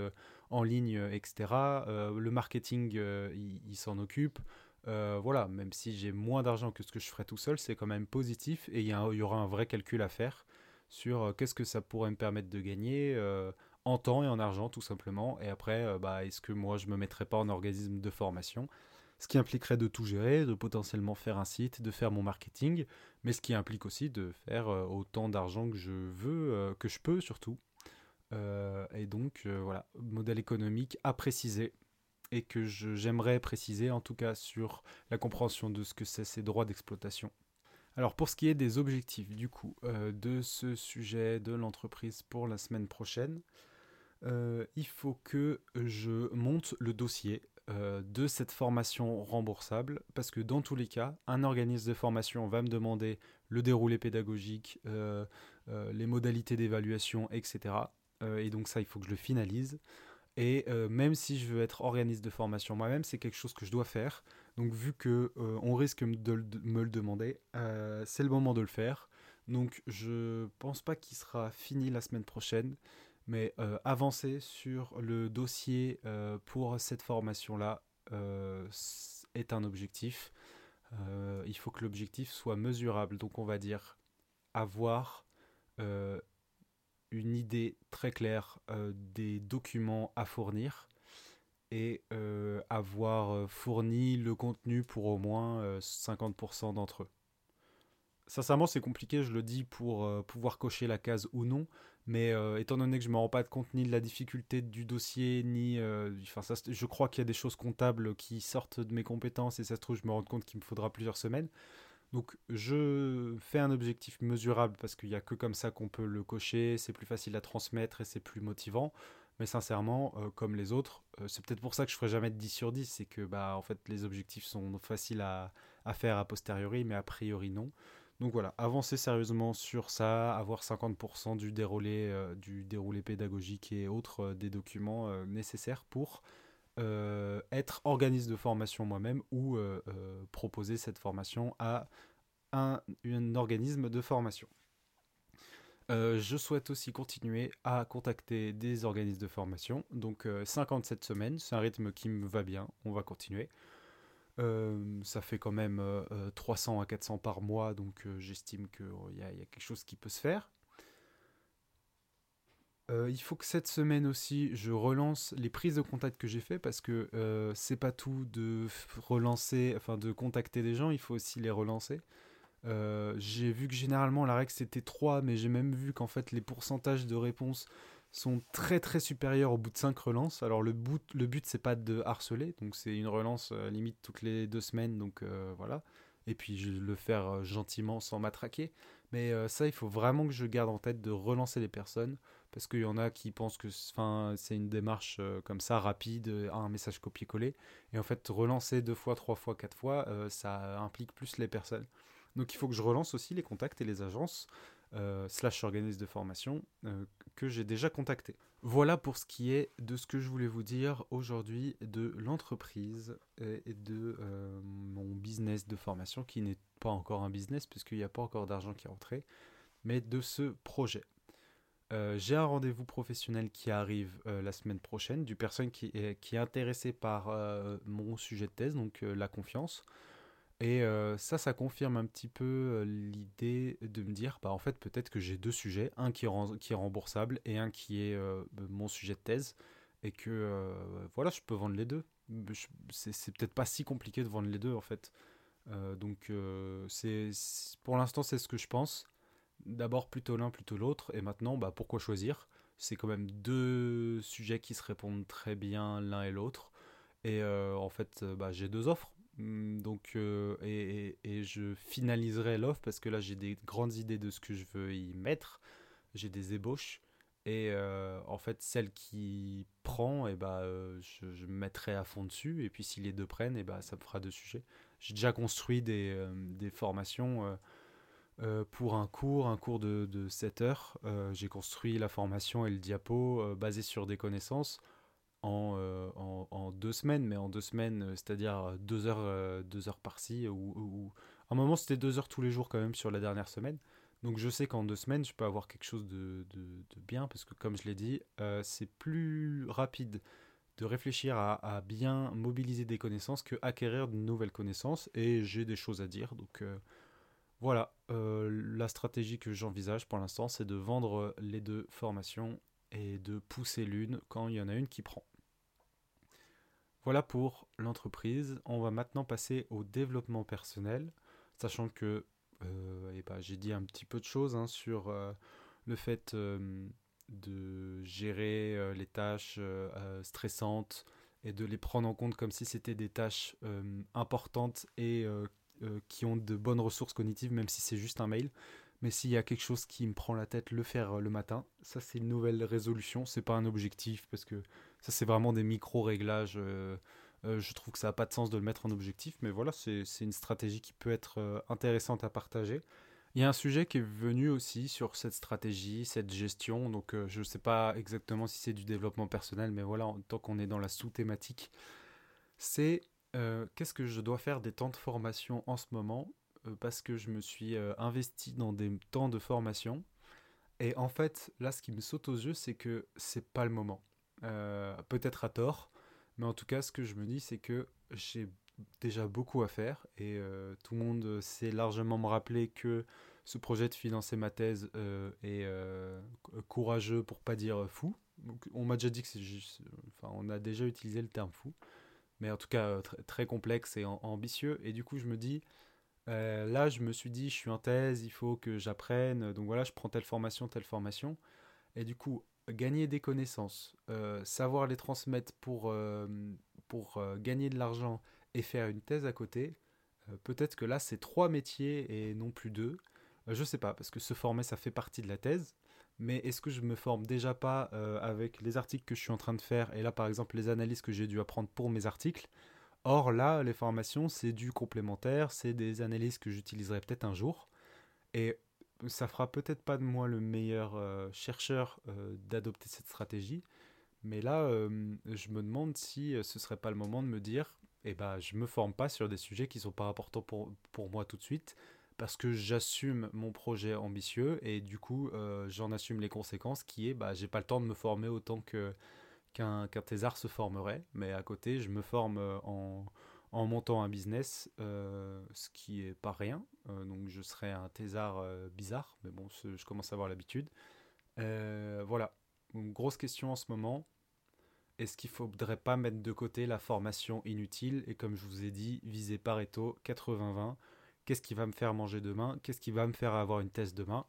en ligne, euh, etc. Euh, le marketing, euh, il, s'en occupe. voilà, même si j'ai moins d'argent que ce que je ferais tout seul, c'est quand même positif et il y, y, aura un vrai calcul à faire sur qu'est-ce que ça pourrait me permettre de gagner en temps et en argent tout simplement. Et après, bah, est-ce que moi je me mettrais pas en organisme de formation? Ce qui impliquerait de tout gérer, de potentiellement faire un site, de faire mon marketing, mais ce qui implique aussi de faire autant d'argent que je veux, que je peux surtout, euh, et donc, euh, voilà, modèle économique à préciser et que j'aimerais préciser en tout cas sur la compréhension de ce que c'est ces droits d'exploitation. Alors pour ce qui est des objectifs du coup euh, de ce sujet de l'entreprise pour la semaine prochaine, il faut que je monte le dossier de cette formation remboursable parce que dans tous les cas, un organisme de formation va me demander le déroulé pédagogique, les modalités d'évaluation, etc. Euh, et donc ça, il faut que je le finalise. Et euh, même si je veux être organisme de formation moi-même, c'est quelque chose que je dois faire. Donc vu que euh, on risque de, me le demander, c'est le moment de le faire. Donc je pense pas qu'il sera fini la semaine prochaine, mais avancer sur le dossier pour cette formation-là est un objectif. il faut que l'objectif soit mesurable. Donc on va dire avoir une idée très claire euh, des documents à fournir et euh, avoir euh, fourni le contenu pour au moins 50% d'entre eux. Sincèrement, c'est compliqué, je le dis, pour pouvoir cocher la case ou non, mais étant donné que je ne me rends pas compte ni de la difficulté du dossier, ni. Enfin, ça, je crois qu'il y a des choses comptables qui sortent de mes compétences et ça se trouve, je me rends compte qu'il me faudra plusieurs semaines. Donc je fais un objectif mesurable parce qu'il n'y a que comme ça qu'on peut le cocher, c'est plus facile à transmettre et c'est plus motivant. Mais sincèrement, euh, comme les autres, euh, c'est peut-être pour ça que je ferai jamais de 10 sur 10, c'est que bah, en fait, les objectifs sont faciles à, à, faire a posteriori, mais a priori non. Donc voilà, avancer sérieusement sur ça, avoir 50% du déroulé, euh, du déroulé pédagogique et autres des documents nécessaires pour être organisme de formation moi-même ou proposer cette formation à un, organisme de formation. Euh, je souhaite aussi continuer à contacter des organismes de formation. Donc 57 euh, semaines, c'est un rythme qui me va bien, on va continuer. Euh, ça fait quand même 300 à 400 par mois, donc j'estime qu'il y, y, a quelque chose qui peut se faire. il faut que cette semaine aussi, je relance les prises de contact que j'ai fait parce que c'est pas tout de relancer, enfin de contacter des gens, il faut aussi les relancer. Euh, j'ai vu que généralement la règle c'était 3, mais j'ai même vu qu'en fait les pourcentages de réponses sont très très supérieurs au bout de 5 relances. Alors le, but, le but c'est pas de harceler, donc c'est une relance euh, limite toutes les deux semaines, donc euh, voilà. Et puis je le faire gentiment sans m'attraquer. Mais ça, il faut vraiment que je garde en tête de relancer les personnes, parce qu'il y en a qui pensent que c'est une démarche comme ça, rapide, un message copier-coller. Et en fait, relancer deux fois, trois fois, quatre fois, ça implique plus les personnes. Donc il faut que je relance aussi les contacts et les agences euh, slash organismes de formation euh, que j'ai déjà contactés. Voilà pour ce qui est de ce que je voulais vous dire aujourd'hui de l'entreprise et de euh, mon business de formation qui n'est pas encore un business puisqu'il n'y a pas encore d'argent qui est rentré, mais de ce projet. j'ai un rendez-vous professionnel qui arrive la semaine prochaine du personne qui est, qui est intéressé par mon sujet de thèse, donc la confiance. Et euh, ça, ça confirme un petit peu euh, l'idée de me dire, bah en fait peut-être que j'ai deux sujets, un qui est, qui est remboursable et un qui est euh, mon sujet de thèse, et que voilà, je peux vendre les deux. C'est peut-être pas si compliqué de vendre les deux en fait. donc c'est pour l'instant c'est ce que je pense. D'abord plutôt l'un, plutôt l'autre, et maintenant bah pourquoi choisir? C'est quand même deux sujets qui se répondent très bien l'un et l'autre. Et en fait, bah, j'ai deux offres. Mm, donc, euh, et, et, je finaliserai l'offre parce que là j'ai des grandes idées de ce que je veux y mettre. J'ai des ébauches. Et euh, en fait, celle qui prend, et eh bah, euh, je, je, me mettrai à fond dessus. Et puis si les deux prennent, et eh bah, ça me fera deux sujets. J'ai déjà construit des, des formations pour un cours, un cours de, de 7 heures. J'ai construit la formation et le diapo basé sur des connaissances. Euh, en, deux semaines, mais en deux semaines, euh, c'est-à-dire euh, deux heures, deux heures par-ci, ou, à un moment c'était deux heures tous les jours quand même sur la dernière semaine. Donc je sais qu'en deux semaines, je peux avoir quelque chose de, bien, parce que comme je l'ai dit, c'est plus rapide de réfléchir à, à, bien mobiliser des connaissances que acquérir de nouvelles connaissances, et j'ai des choses à dire. Donc voilà, la stratégie que j'envisage pour l'instant, c'est de vendre les deux formations et de pousser l'une quand il y en a une qui prend. Voilà pour l'entreprise. On va maintenant passer au développement personnel, sachant que euh, eh ben, j'ai dit un petit peu de choses hein, sur euh, le fait euh, de gérer les tâches stressantes et de les prendre en compte comme si c'était des tâches importantes et qui ont de bonnes ressources cognitives, même si c'est juste un mail. Mais s'il y a quelque chose qui me prend la tête, le faire le matin, ça c'est une nouvelle résolution, c'est pas un objectif parce que ça, c'est vraiment des micro-réglages. Euh, euh, je trouve que ça n'a pas de sens de le mettre en objectif, mais voilà, c'est une stratégie qui peut être euh, intéressante à partager. Il y a un sujet qui est venu aussi sur cette stratégie, cette gestion. Donc, je ne sais pas exactement si c'est du développement personnel, mais voilà, tant qu'on est dans la sous-thématique, c'est qu'est-ce que je dois faire des temps de formation en ce moment parce que je me suis investi dans des temps de formation. Et en fait, là, ce qui me saute aux yeux, c'est que c'est pas le moment. Euh, peut-être à tort, mais en tout cas, ce que je me dis, c'est que j'ai déjà beaucoup à faire et euh, tout le monde sait largement me rappeler que ce projet de financer ma thèse euh, est courageux pour pas dire fou. on m'a déjà dit que c'est juste, enfin, on a déjà utilisé le terme fou, mais en tout cas très complexe et ambitieux. Et du coup, je me dis, là, je me suis dit, je suis en thèse, il faut que j'apprenne. Donc voilà, je prends telle formation, telle formation. Et du coup, gagner des connaissances, euh, savoir les transmettre pour, euh, euh, gagner de l'argent et faire une thèse à côté, Peut-être que là, c'est trois métiers et non plus deux. je sais pas, parce que se former, ça fait partie de la thèse. Mais est-ce que je me forme déjà pas avec les articles que je suis en train de faire et là, par exemple, les analyses que j'ai dû apprendre pour mes articles? Or, là, les formations, c'est du complémentaire, c'est des analyses que j'utiliserai peut-être un jour. Et ça fera peut-être pas de moi le meilleur euh, chercheur euh, d'adopter cette stratégie, mais là, euh, je me demande si ce serait pas le moment de me dire, eh ben, je me forme pas sur des sujets qui sont pas importants pour, pour moi tout de suite, parce que j'assume mon projet ambitieux et du coup, j'en assume les conséquences, qui est, bah, j'ai pas le temps de me former autant que qu'un thésard se formerait, mais à côté, je me forme en en montant un business, euh, ce qui est pas rien. Euh, donc je serais un thésard euh, bizarre, mais bon, je commence à avoir l'habitude. voilà, grosse question en ce moment. Est-ce qu'il ne faudrait pas mettre de côté la formation inutile? Et comme je vous ai dit, viser Pareto 80-20 Qu'est-ce qui va me faire manger demain? Qu'est-ce qui va me faire avoir une thèse demain?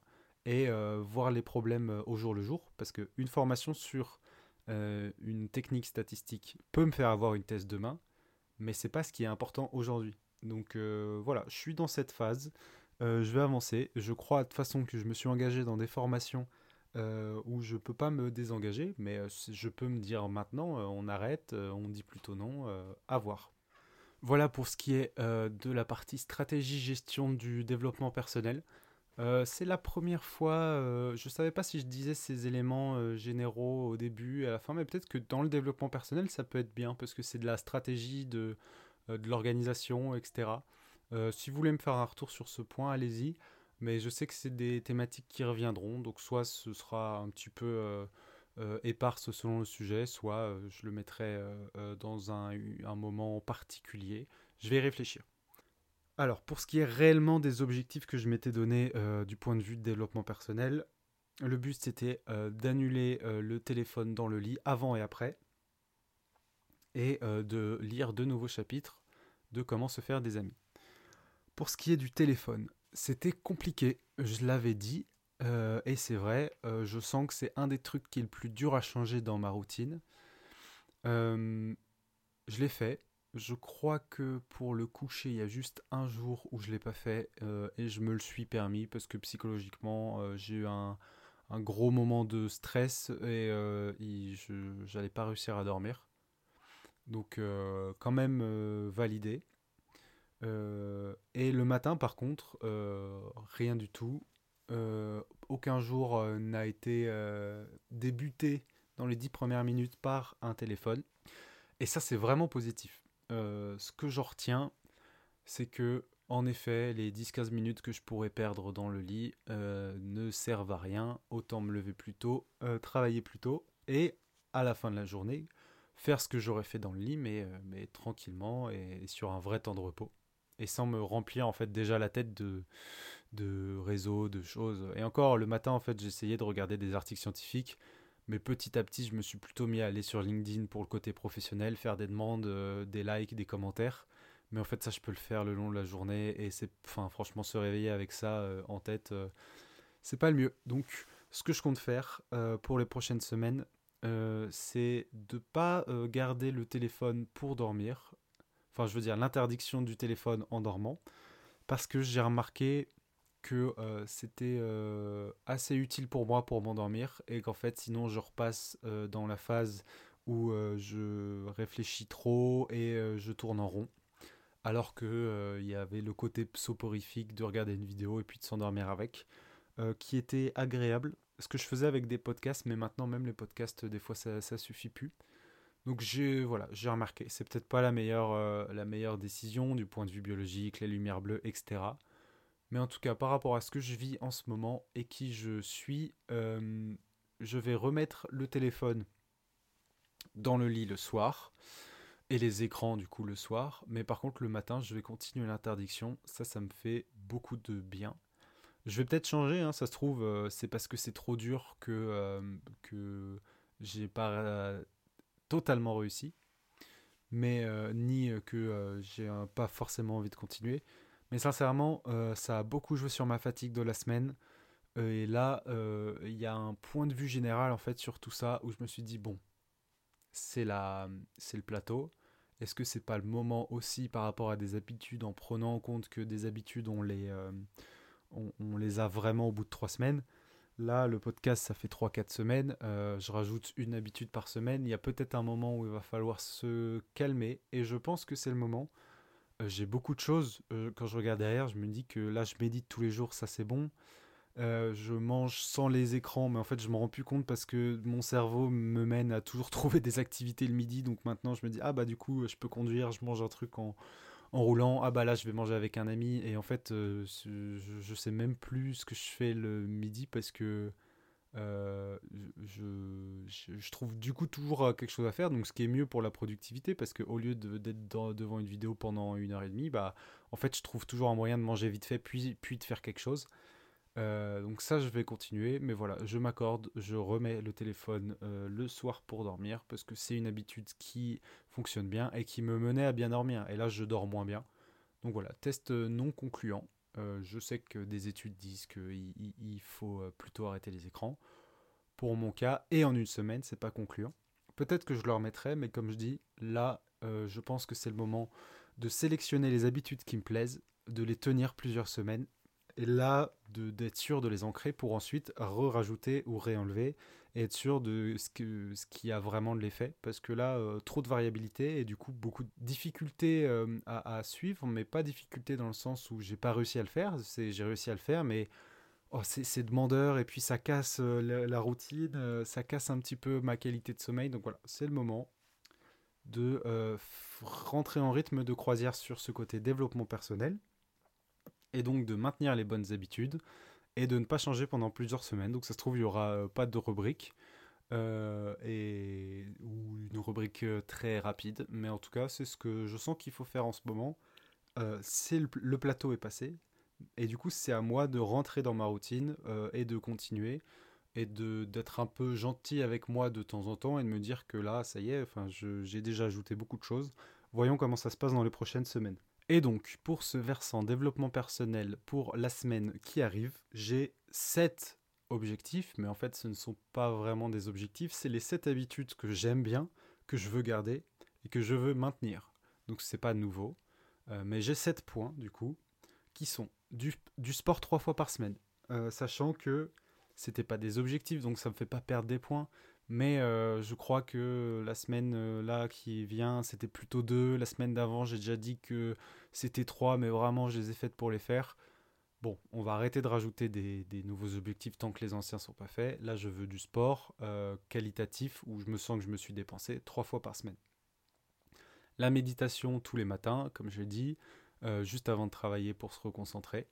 Et voir les problèmes au jour le jour. Parce qu'une formation sur une technique statistique peut me faire avoir une thèse demain mais c'est pas ce qui est important aujourd'hui. Donc euh, voilà, je suis dans cette phase. Euh, je vais avancer. Je crois de toute façon que je me suis engagé dans des formations euh, où je peux pas me désengager, mais je peux me dire maintenant on arrête, on dit plutôt non, à voir. Voilà pour ce qui est de la partie stratégie gestion du développement personnel. C'est la première fois, je ne savais pas si je disais ces éléments généraux au début et à la fin, mais peut-être que dans le développement personnel, ça peut être bien parce que c'est de la stratégie, de, de l'organisation, etc. si vous voulez me faire un retour sur ce point, allez-y. Mais je sais que c'est des thématiques qui reviendront, donc soit ce sera un petit peu éparse selon le sujet, soit je le mettrai dans un, un moment particulier. Je vais y réfléchir. Alors, pour ce qui est réellement des objectifs que je m'étais donné euh, du point de vue de développement personnel, le but c'était euh, d'annuler euh, le téléphone dans le lit avant et après, et de lire de nouveaux chapitres de comment se faire des amis. Pour ce qui est du téléphone, c'était compliqué, je l'avais dit, et c'est vrai, je sens que c'est un des trucs qui est le plus dur à changer dans ma routine. je l'ai fait, je crois que pour le coucher, il y a juste un jour où je ne l'ai pas fait euh, et je me le suis permis parce que psychologiquement, euh, j'ai eu un, gros moment de stress et, euh, je n'allais pas réussir à dormir. Donc quand même validé. et le matin, par contre, rien du tout. aucun jour n'a été débuté dans les dix premières minutes par un téléphone. Et ça, c'est vraiment positif. Euh, ce que j'en retiens, c'est que, en effet, les 10-15 minutes que je pourrais perdre dans le lit euh, ne servent à rien. Autant me lever plus tôt, euh, travailler plus tôt, et à la fin de la journée, faire ce que j'aurais fait dans le lit, mais, tranquillement et, sur un vrai temps de repos. Et sans me remplir en fait déjà la tête de, de réseaux, de choses. Et encore, le matin, en fait, j'essayais de regarder des articles scientifiques mais petit à petit, je me suis plutôt mis à aller sur LinkedIn pour le côté professionnel, faire des demandes, euh, des likes, des commentaires. Mais en fait, ça, je peux le faire le long de la journée. Et c'est, franchement, se réveiller avec ça euh, en tête, euh, c'est pas le mieux. Donc, ce que je compte faire pour les prochaines semaines, c'est de pas garder le téléphone pour dormir. Enfin, je veux dire l'interdiction du téléphone en dormant. Parce que j'ai remarqué que euh, c'était euh, assez utile pour moi pour m'endormir et qu'en fait sinon je repasse euh, dans la phase où je réfléchis trop et je tourne en rond. Alors que il y avait le côté soporifique de regarder une vidéo et puis de s'endormir avec qui était agréable. Ce que je faisais avec des podcasts mais maintenant même les podcasts des fois ça, suffit plus. Donc j'ai voilà j'ai remarqué. C'est peut-être pas la meilleure la meilleure décision du point de vue biologique les lumières bleues etc mais en tout cas, par rapport à ce que je vis en ce moment et qui je suis, euh, je vais remettre le téléphone dans le lit le soir et les écrans du coup le soir. Mais par contre, le matin, je vais continuer l'interdiction. Ça, ça me fait beaucoup de bien. Je vais peut-être changer, hein, ça se trouve, euh, c'est parce que c'est trop dur que, euh, que j'ai pas totalement réussi. Mais ni que j'ai pas forcément envie de continuer. Mais sincèrement, euh, ça a beaucoup joué sur ma fatigue de la semaine. Euh, et là, euh, il y a un point de vue général en fait sur tout ça où je me suis dit bon, c'est la, c'est le plateau. Est-ce que c'est pas le moment aussi par rapport à des habitudes en prenant en compte que des habitudes on les, on, les a vraiment au bout de trois semaines? Là, le podcast, ça fait 3-4 semaines. je rajoute une habitude par semaine. Il y a peut-être un moment où il va falloir se calmer. Et je pense que c'est le moment. J'ai beaucoup de choses. quand je regarde derrière, je me dis que là, je médite tous les jours, ça c'est bon. Euh, je mange sans les écrans, mais en fait, je m'en rends plus compte parce que mon cerveau me mène à toujours trouver des activités le midi. Donc maintenant, je me dis, ah bah du coup, je peux conduire, je mange un truc en, roulant. Ah bah là, je vais manger avec un ami. Et en fait, euh, je, je, sais même plus ce que je fais le midi parce que euh, je, trouve du coup toujours quelque chose à faire. Donc ce qui est mieux pour la productivité parce qu'au lieu d'être devant une vidéo pendant une heure et demie, bah en fait, je trouve toujours un moyen de manger vite fait puis, de faire quelque chose. Euh, donc ça, je vais continuer, mais voilà, je m'accorde, je remets le téléphone euh, le soir pour dormir, parce que c'est une habitude qui fonctionne bien et qui me menait à bien dormir. Et là, je dors moins bien. Donc voilà, test non concluant. Euh, je sais que des études disent qu'il il faut plutôt arrêter les écrans. Pour mon cas, et en une semaine, c'est pas concluant. Peut-être que je le remettrai, mais comme je dis, là, je pense que c'est le moment de sélectionner les habitudes qui me plaisent, de les tenir plusieurs semaines et là d'être sûr de les ancrer pour ensuite re-rajouter ou réenlever et être sûr de ce, qui a vraiment de l'effet. Parce que là euh, trop de variabilité et du coup beaucoup de difficultés euh, à, suivre mais pas difficulté dans le sens où j'ai pas réussi à le faire. J'ai réussi à le faire mais oh, c'est demandeur et puis ça casse euh, la, routine ça casse un petit peu ma qualité de sommeil. Donc voilà c'est le moment de rentrer en rythme de croisière sur ce côté développement personnel et donc de maintenir les bonnes habitudes et de ne pas changer pendant plusieurs semaines. Donc ça se trouve, il n'y aura euh, pas de rubrique. Euh, et, ou une rubrique euh, très rapide, mais en tout cas, c'est ce que je sens qu'il faut faire en ce moment. le, plateau est passé, et du coup, c'est à moi de rentrer dans ma routine et de continuer et de d'être un peu gentil avec moi de temps en temps et de me dire que là, ça y est, enfin, j'ai déjà ajouté beaucoup de choses. Voyons comment ça se passe dans les prochaines semaines. Et donc, pour ce versant développement personnel pour la semaine qui arrive, j'ai 7 objectifs, mais en fait, ce ne sont pas vraiment des objectifs, c'est les 7 habitudes que j'aime bien, que je veux garder et que je veux maintenir. Donc, c'est pas nouveau, euh, mais j'ai 7 points, du coup, qui sont du, sport 3 fois par semaine, euh, sachant que c'était pas des objectifs, donc ça me fait pas perdre des points, mais euh, je crois que la semaine euh, là qui vient, c'était plutôt deux. La semaine d'avant, j'ai déjà dit que c'était trois, mais vraiment, je les ai faites pour les faire. Bon, on va arrêter de rajouter des, nouveaux objectifs tant que les anciens sont pas faits. Là, je veux du sport euh, qualitatif où je me sens que je me suis dépensé trois fois par semaine. La méditation tous les matins, comme je l'ai dit, juste avant de travailler pour se reconcentrer.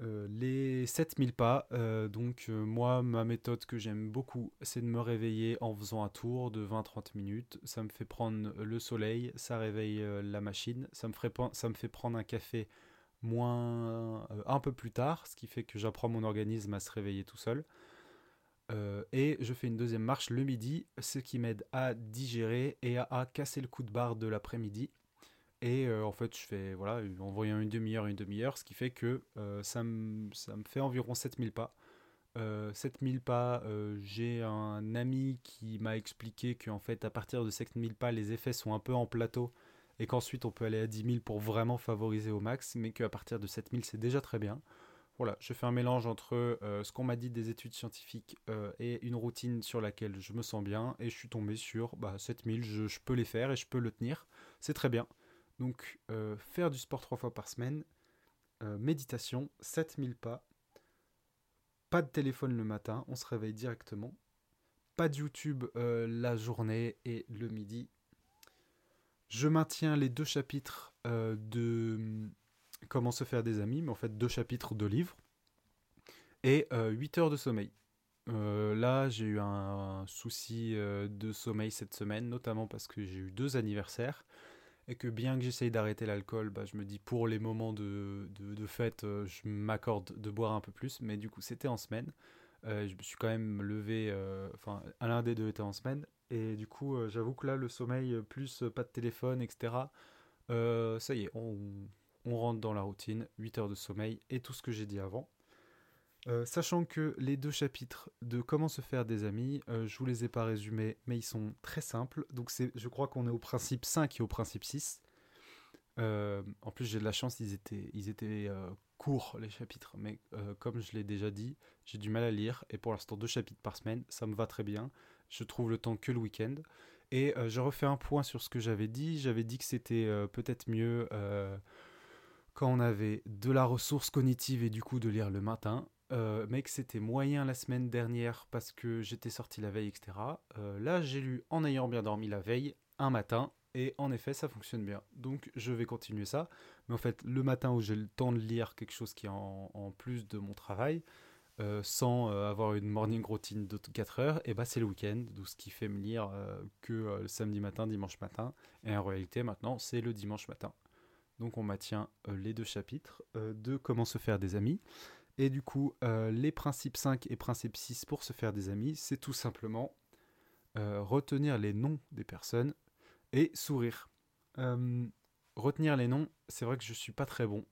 Euh, les 7000 pas, euh, donc euh, moi ma méthode que j'aime beaucoup c'est de me réveiller en faisant un tour de 20-30 minutes, ça me fait prendre le soleil, ça réveille la machine, ça me, fait prendre un café moins un peu plus tard, ce qui fait que j'apprends mon organisme à se réveiller tout seul. et je fais une deuxième marche le midi, ce qui m'aide à digérer et à casser le coup de barre de l'après-midi et euh, en fait, je fais, voilà, en voyant une demi-heure, une demi-heure, ce qui fait que euh, ça, me, ça me fait environ 7000 pas. 7000 euh, pas, j'ai un ami qui m'a expliqué qu'en fait, à partir de 7000 pas, les effets sont un peu en plateau et qu'ensuite on peut aller à 10 000 pour vraiment favoriser au max, mais qu'à partir de 7000, c'est déjà très bien. Voilà, je fais un mélange entre ce qu'on m'a dit des études scientifiques et une routine sur laquelle je me sens bien, et je suis tombé sur bah, 7000, je, je peux les faire et je peux le tenir. C'est très bien. Donc, euh, faire du sport trois fois par semaine, euh, méditation, 7000 pas, pas de téléphone le matin, on se réveille directement, pas de YouTube euh, la journée et le midi. Je maintiens les deux chapitres de hum, Comment se faire des amis, mais en fait deux chapitres de livres, et 8 heures de sommeil. là, j'ai eu un souci de sommeil cette semaine, notamment parce que j'ai eu deux anniversaires et que bien que j'essaye d'arrêter l'alcool, bah, je me dis pour les moments de, de, fête, euh, je m'accorde de boire un peu plus, mais du coup c'était en semaine. Euh, je me suis quand même levé, euh, enfin un l'un des deux était en semaine, et du coup j'avoue que là le sommeil plus pas de téléphone, etc. ça y est, on, on, rentre dans la routine, 8 heures de sommeil et tout ce que j'ai dit avant. Euh, sachant que les deux chapitres de comment se faire des amis, euh, je vous les ai pas résumés, mais ils sont très simples. Donc je crois qu'on est au principe 5 et au principe 6. Euh, en plus j'ai de la chance, ils étaient, ils étaient courts les chapitres, mais comme je l'ai déjà dit, j'ai du mal à lire et pour l'instant deux chapitres par semaine, ça me va très bien. Je trouve le temps que le week-end. Et je refais un point sur ce que j'avais dit. J'avais dit que c'était peut-être mieux quand on avait de la ressource cognitive et du coup de lire le matin. Euh, que c'était moyen la semaine dernière parce que j'étais sorti la veille, etc. Euh, là, j'ai lu en ayant bien dormi la veille, un matin, et en effet, ça fonctionne bien. Donc, je vais continuer ça. Mais en fait, le matin où j'ai le temps de lire quelque chose qui est en, plus de mon travail, euh, sans avoir une morning routine de 4 heures, et bah c'est le week-end, donc ce qui fait me lire que le samedi matin, dimanche matin, et en réalité maintenant c'est le dimanche matin. Donc on maintient les deux chapitres de comment se faire des amis. Et du coup, euh, les principes 5 et principe 6 pour se faire des amis, c'est tout simplement euh, retenir les noms des personnes et sourire. Euh, retenir les noms, c'est vrai que je suis pas très bon.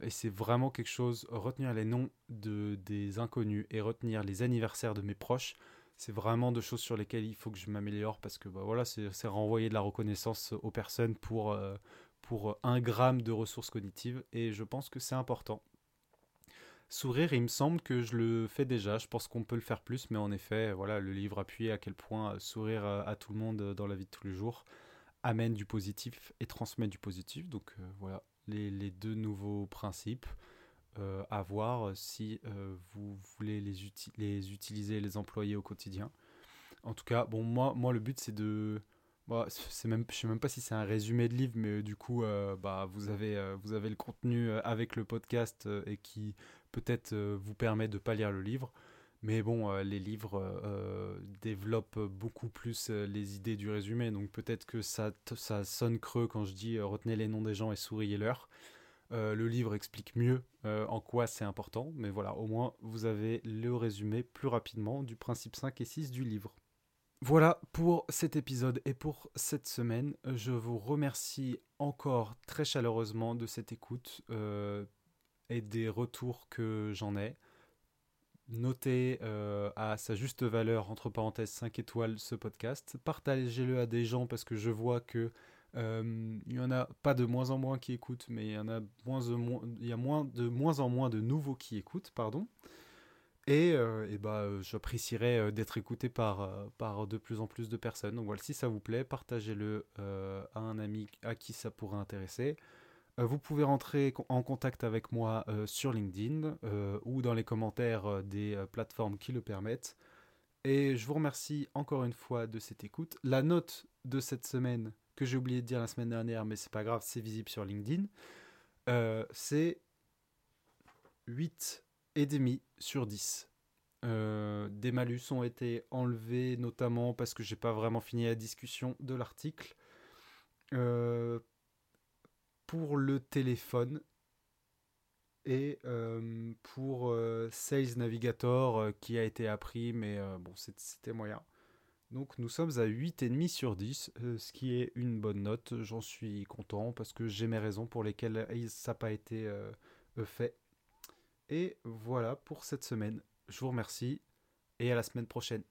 et c'est vraiment quelque chose, retenir les noms de, des inconnus et retenir les anniversaires de mes proches, c'est vraiment deux choses sur lesquelles il faut que je m'améliore parce que bah, voilà, c'est renvoyer de la reconnaissance aux personnes pour, pour un gramme de ressources cognitives et je pense que c'est important Sourire, il me semble que je le fais déjà. Je pense qu'on peut le faire plus, mais en effet, voilà, le livre appuie à quel point euh, sourire euh, à, tout le monde euh, dans la vie de tous les jours amène du positif et transmet du positif. Donc voilà, les, deux nouveaux principes à voir si vous voulez les, utiliser, les employer au quotidien. En tout cas, bon, moi, le but c'est de Bon, c'est même, je sais même pas si c'est un résumé de livre, mais du coup, bah, vous, avez, vous avez le contenu avec le podcast et qui peut-être euh, vous permet de ne pas lire le livre. Mais bon, euh, les livres euh, développent beaucoup plus les idées du résumé, donc peut-être que ça, ça sonne creux quand je dis retenez les noms des gens et souriez-leur. le livre explique mieux en quoi c'est important, mais voilà, au moins vous avez le résumé plus rapidement du principe 5 et 6 du livre. Voilà pour cet épisode et pour cette semaine. Je vous remercie encore très chaleureusement de cette écoute et des retours que j'en ai. Notez euh, à sa juste valeur, entre parenthèses 5 étoiles, ce podcast. Partagez-le à des gens parce que je vois que euh, il y en a pas de moins en moins qui écoutent, mais il y en a moins de moins, y a moins de moins en moins de nouveaux qui écoutent, pardon. Et, euh, et bah, j'apprécierais d'être écouté par, par de plus en plus de personnes. Donc voilà, si ça vous plaît, partagez-le à un ami à qui ça pourrait intéresser. Euh, vous pouvez rentrer en contact avec moi euh, sur LinkedIn euh, ou dans les commentaires des plateformes qui le permettent. Et je vous remercie encore une fois de cette écoute. La note de cette semaine, que j'ai oublié de dire la semaine dernière, mais c'est pas grave, c'est visible sur LinkedIn, c'est 8,5 sur 10. des malus ont été enlevés, notamment parce que j'ai pas vraiment fini la discussion de l'article. Euh, pour le téléphone et euh, pour euh, Sales Navigator euh, qui a été appris, mais bon, c'était moyen. Donc nous sommes à 8,5 sur 10, ce qui est une bonne note. J'en suis content parce que j'ai mes raisons pour lesquelles ça n'a pas été fait. Et voilà pour cette semaine. Je vous remercie et à la semaine prochaine.